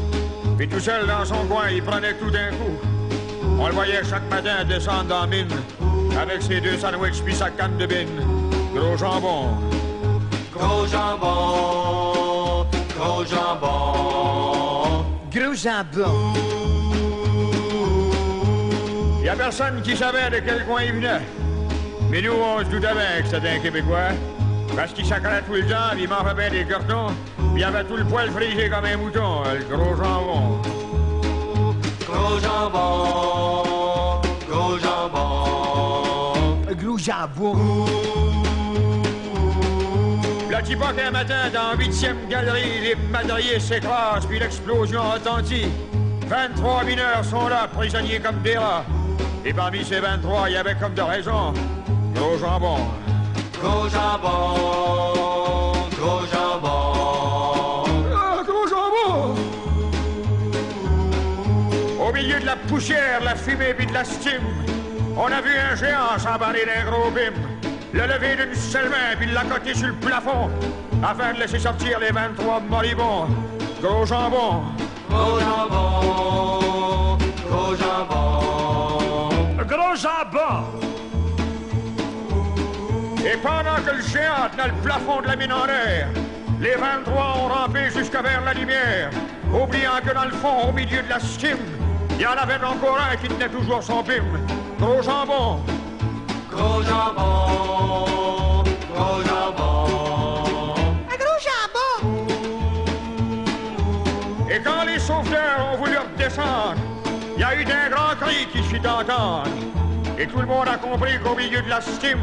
Puis tout seul dans son coin, il prenait tout d'un coup. On le voyait chaque matin descendre dans la mine avec ses deux sandwichs puis sa canne de bine. Gros jambon. Gros jambon, gros jambon. Gros jambon. Y a personne qui savait de quel coin il venait. Mais nous, on se doutait bien que c'était un Québécois. Parce qu'il s'accalait tout le temps, puis il mangeait bien des cartons, puis il avait tout le poil frisé comme un mouton, le gros jambon. Gros jambon, gros jambon. Gros jambon. Le petit pas qu'un matin, dans la huitième galerie, les madriers s'écrasent, puis l'explosion retentit. 23 mineurs sont là, prisonniers comme des rats. Et parmi ces 23, il y avait comme de raison. Gros jambon. Gros jambon, gros jambon. Ah, gros jambon! Au milieu de la poussière, de la fumée puis de la stime, on a vu un géant s'emballer d'un gros bim, le lever d'une seule main puis l'accoter sur le plafond, afin de laisser sortir les 23 moribonds. Gros jambon. Gros jambon, gros jambon. Gros jambon! Et pendant que le géant tenait le plafond de la mine en l'air, les 23 ont rampé jusqu'à vers la lumière, oubliant que dans le fond, au milieu de la stime, il y en avait encore un qui tenait toujours son bim. Gros jambon. Gros jambon, gros jambon. Un gros jambon. Et quand les sauveteurs ont voulu redescendre, il y a eu d'un grand cri qui fit entendre. Et tout le monde a compris qu'au milieu de la stime,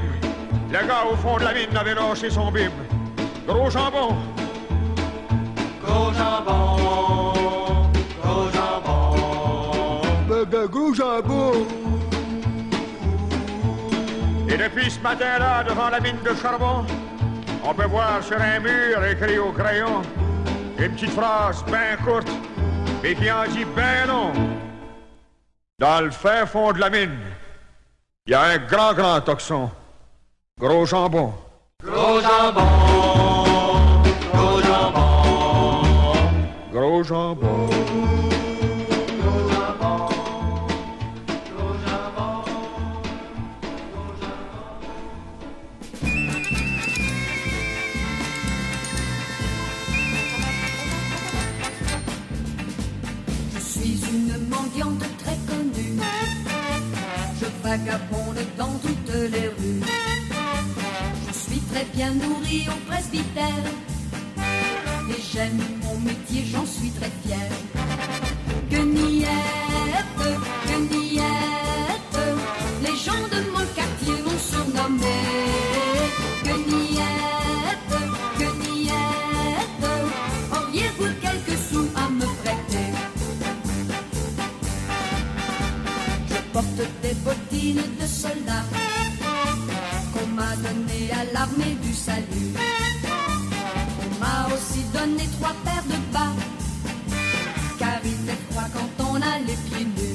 le gars au fond de la mine avait lâché son bim. Gros jambon. Gros jambon, gros jambon. gros jambon. Et depuis ce matin-là, devant la mine de charbon, on peut voir sur un mur écrit au crayon une petite phrase bien courte, mais qui en dit bien long. Dans le fin fond de la mine, il y a un grand, grand toxon. Gros jambon. Gros jambon, gros jambon. Gros jambon. Je suis une mendiante très connue. Je vagabonde dans toutes les rues. Très bien nourrie au presbytère. Et j'aime mon métier, j'en suis très fière. Gueniette, gueniette, les gens de mon quartier m'ont surnommé. Gueniette, gueniette, auriez-vous quelques sous à me prêter? Je porte des bottines de soldats qu'on m'a données à l'armée du salut. On m'a aussi donné trois paires de bas, car il fait froid quand on a les pieds nus.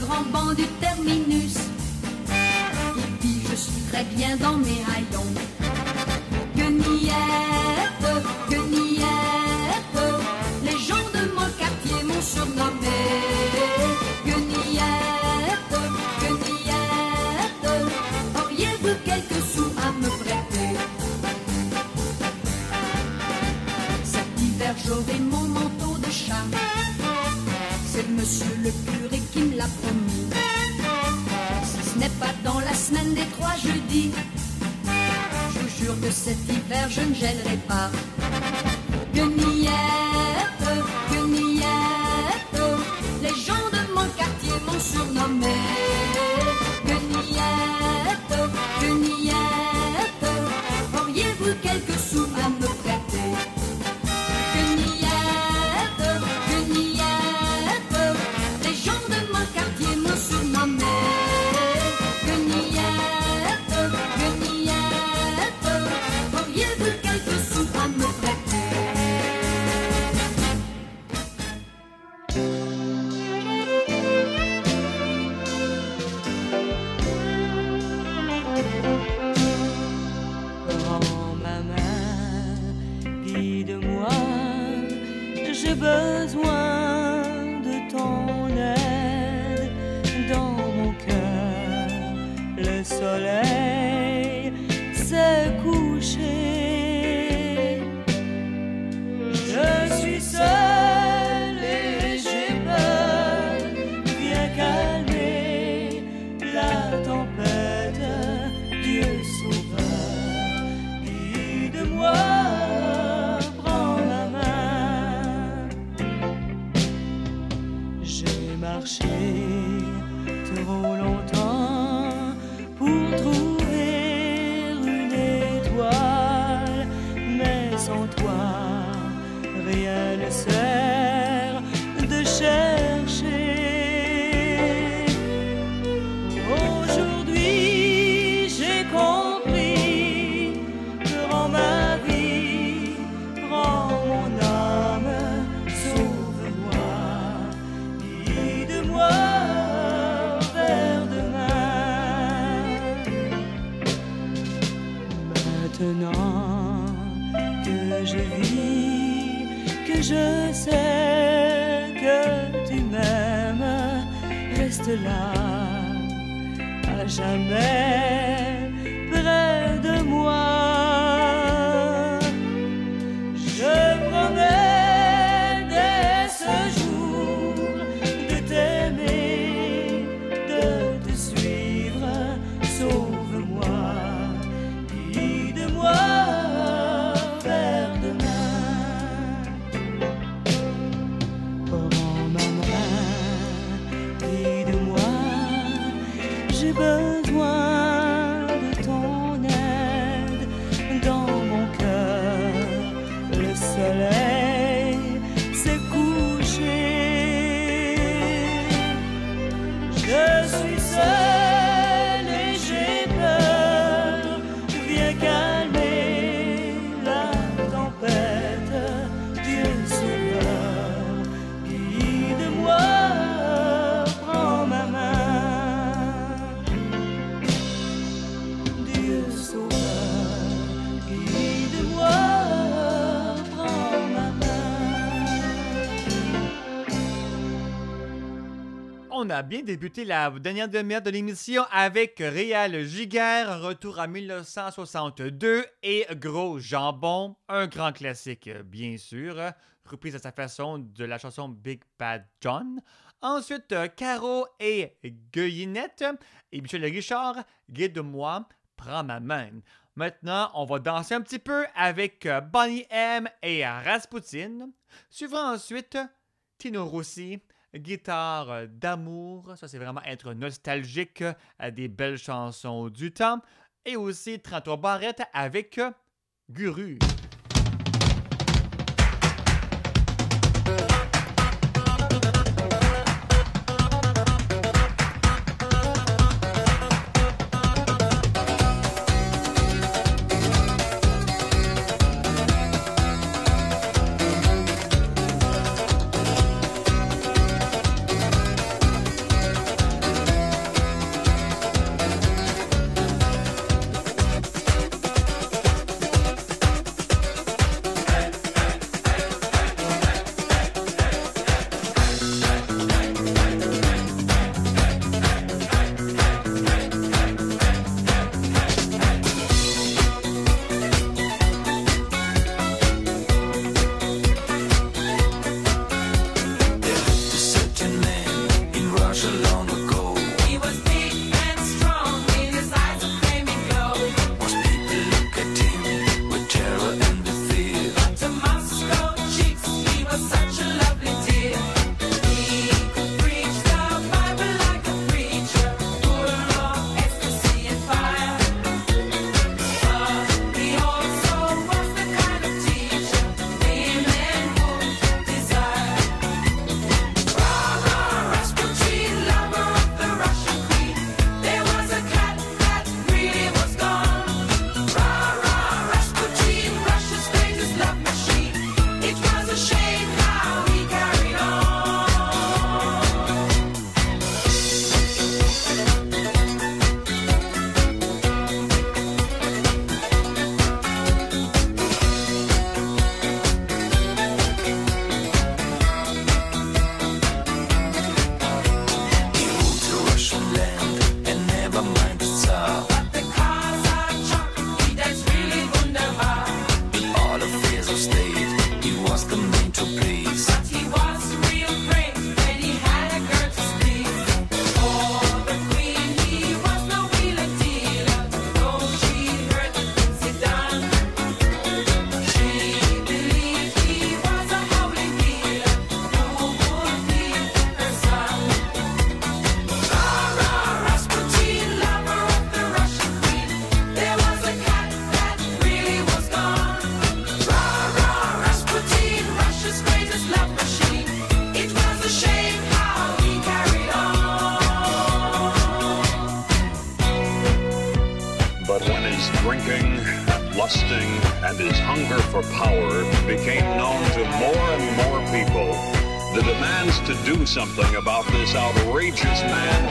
Grand banc du terminus, et puis je suis très bien dans mes haillons. on a bien débuté la dernière demi-heure de l'émission avec Réal Giguère, retour à 1962 et Gros Jambon, un grand classique euh, bien sûr, reprise à sa façon de la chanson Big Bad John. Ensuite, euh, Caro et Guillinette et Michel Richard, Guide-moi, prends ma main. Maintenant, on va danser un petit peu avec euh, Bonnie M et Raspoutine, suivant ensuite Tino Rossi Guitare euh, d'amour, ça c'est vraiment être nostalgique à des belles chansons du temps. Et aussi 33 barrettes avec euh, Guru. something about this outrageous man.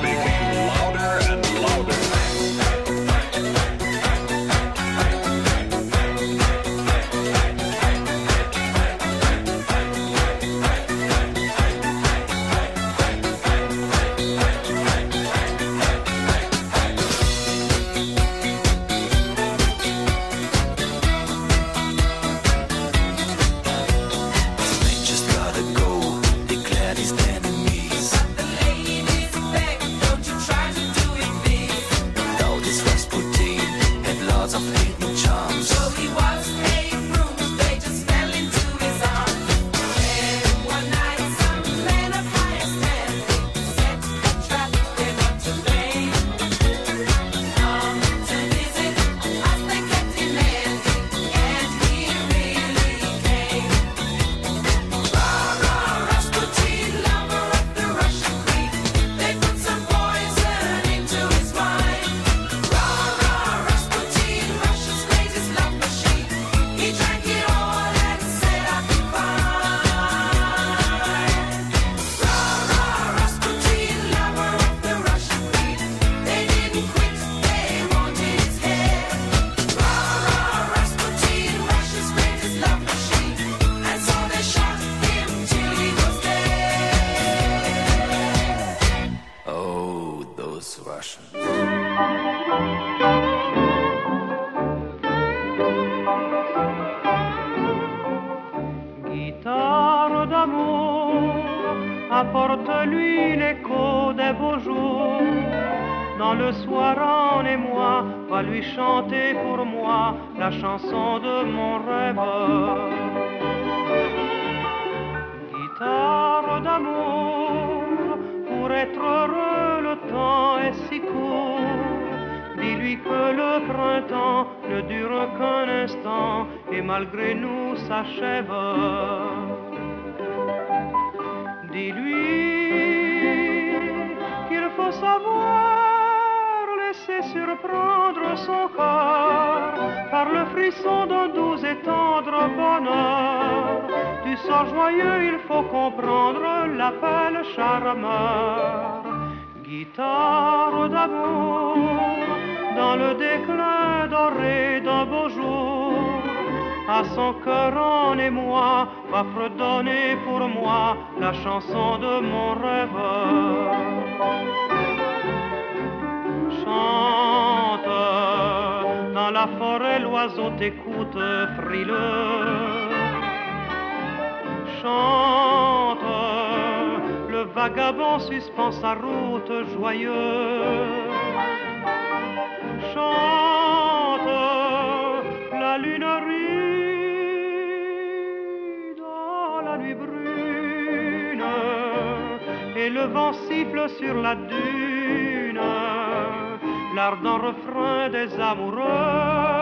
vagabond suspend sa route joyeuse. Chante la lunerie dans oh, la nuit brune et le vent siffle sur la dune, l'ardent refrain des amoureux.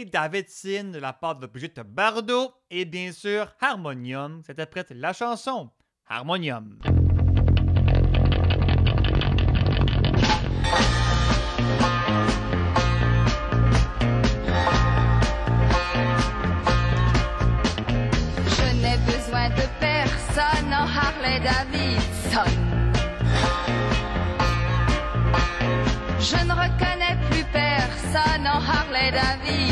Harley Davidson de la part de Brigitte Bardot et bien sûr Harmonium qui interprète la chanson Harmonium. Je n'ai besoin de personne en Harley Davidson. Je ne reconnais plus personne en Harley Davidson.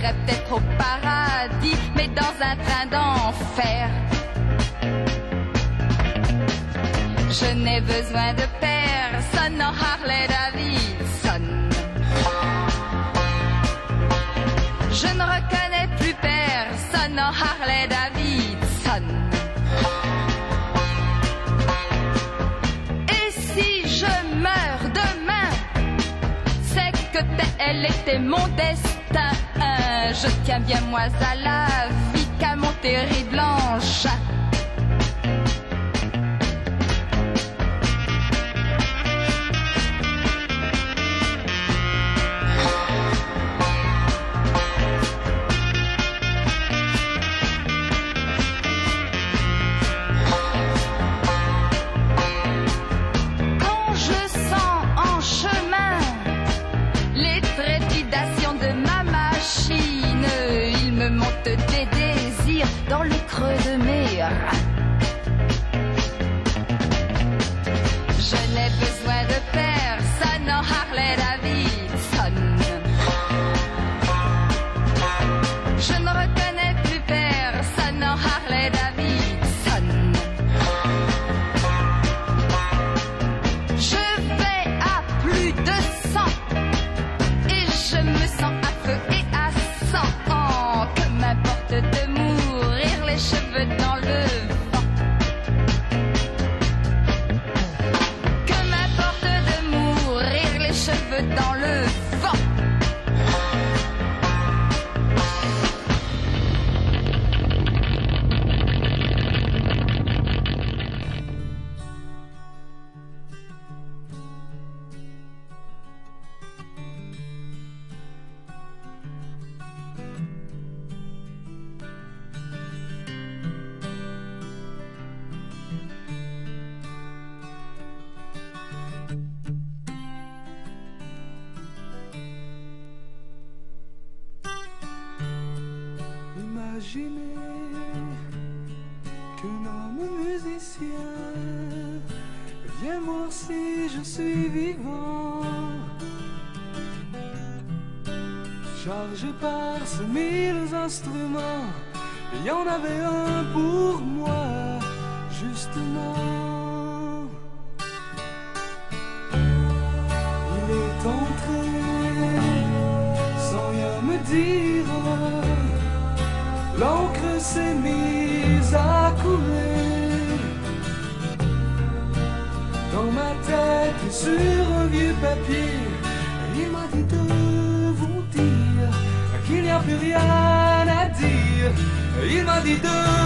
Peut-être au paradis, mais dans un train d'enfer. Je n'ai besoin de personne en Harley Davidson. Je ne reconnais plus personne en Harley Davidson. Et si je meurs demain, c'est que tel était mon destin. Je tiens bien moi à la vie qu'à mon terrible Chargé par ces mille instruments, il y en avait un pour moi, justement. Il est entré sans rien me dire. L'encre s'est mise à couler dans ma tête sur un vieux papier. Il m'a dit de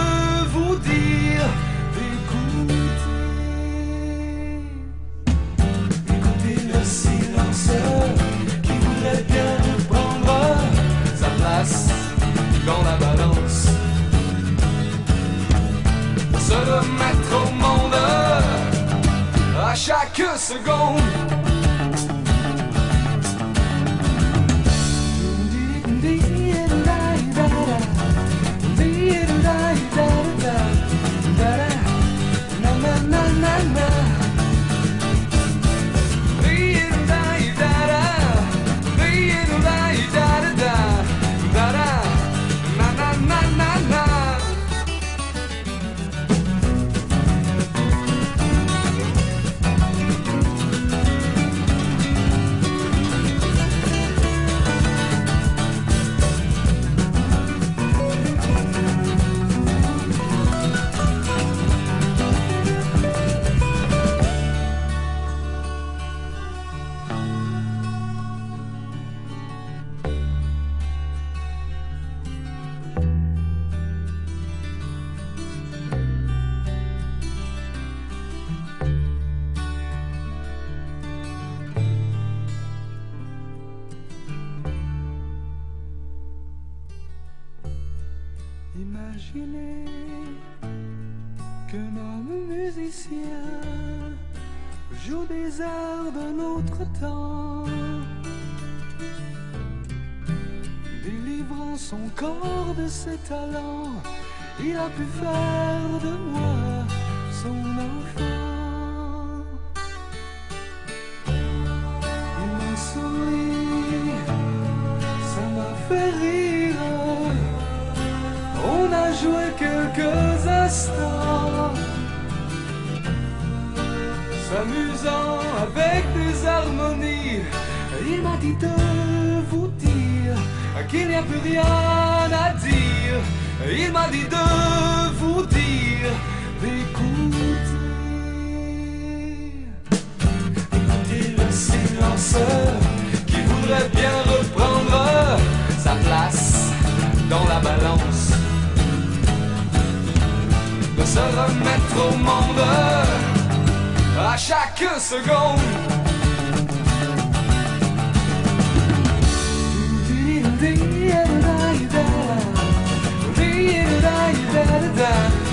Et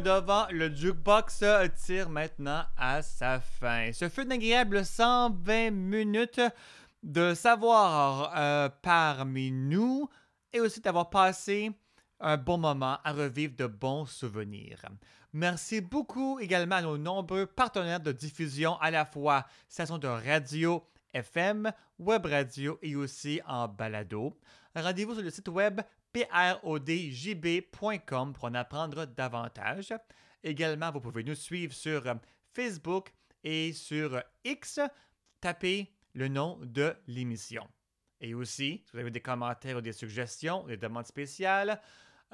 devant le jukebox tire maintenant à sa fin. Ce fut une agréable 120 minutes de savoir euh, parmi nous et aussi d'avoir passé un bon moment à revivre de bons souvenirs. Merci beaucoup également à nos nombreux partenaires de diffusion à la fois stations de radio FM, web radio et aussi en balado. Rendez-vous sur le site web prodjb.com pour en apprendre davantage. Également, vous pouvez nous suivre sur euh, Facebook et sur X. Tapez le nom de l'émission. Et aussi, si vous avez des commentaires ou des suggestions, des demandes spéciales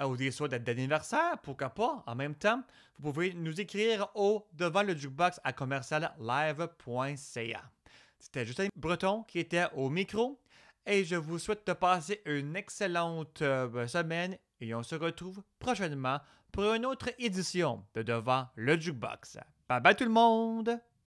euh, ou des souhaits d'anniversaire, pourquoi pas, en même temps, vous pouvez nous écrire au devant le jukebox à commerciallive.ca. C'était Justin Breton qui était au micro et je vous souhaite de passer une excellente euh, semaine et on se retrouve prochainement pour une autre édition de Devant le Jukebox. Bye bye tout le monde!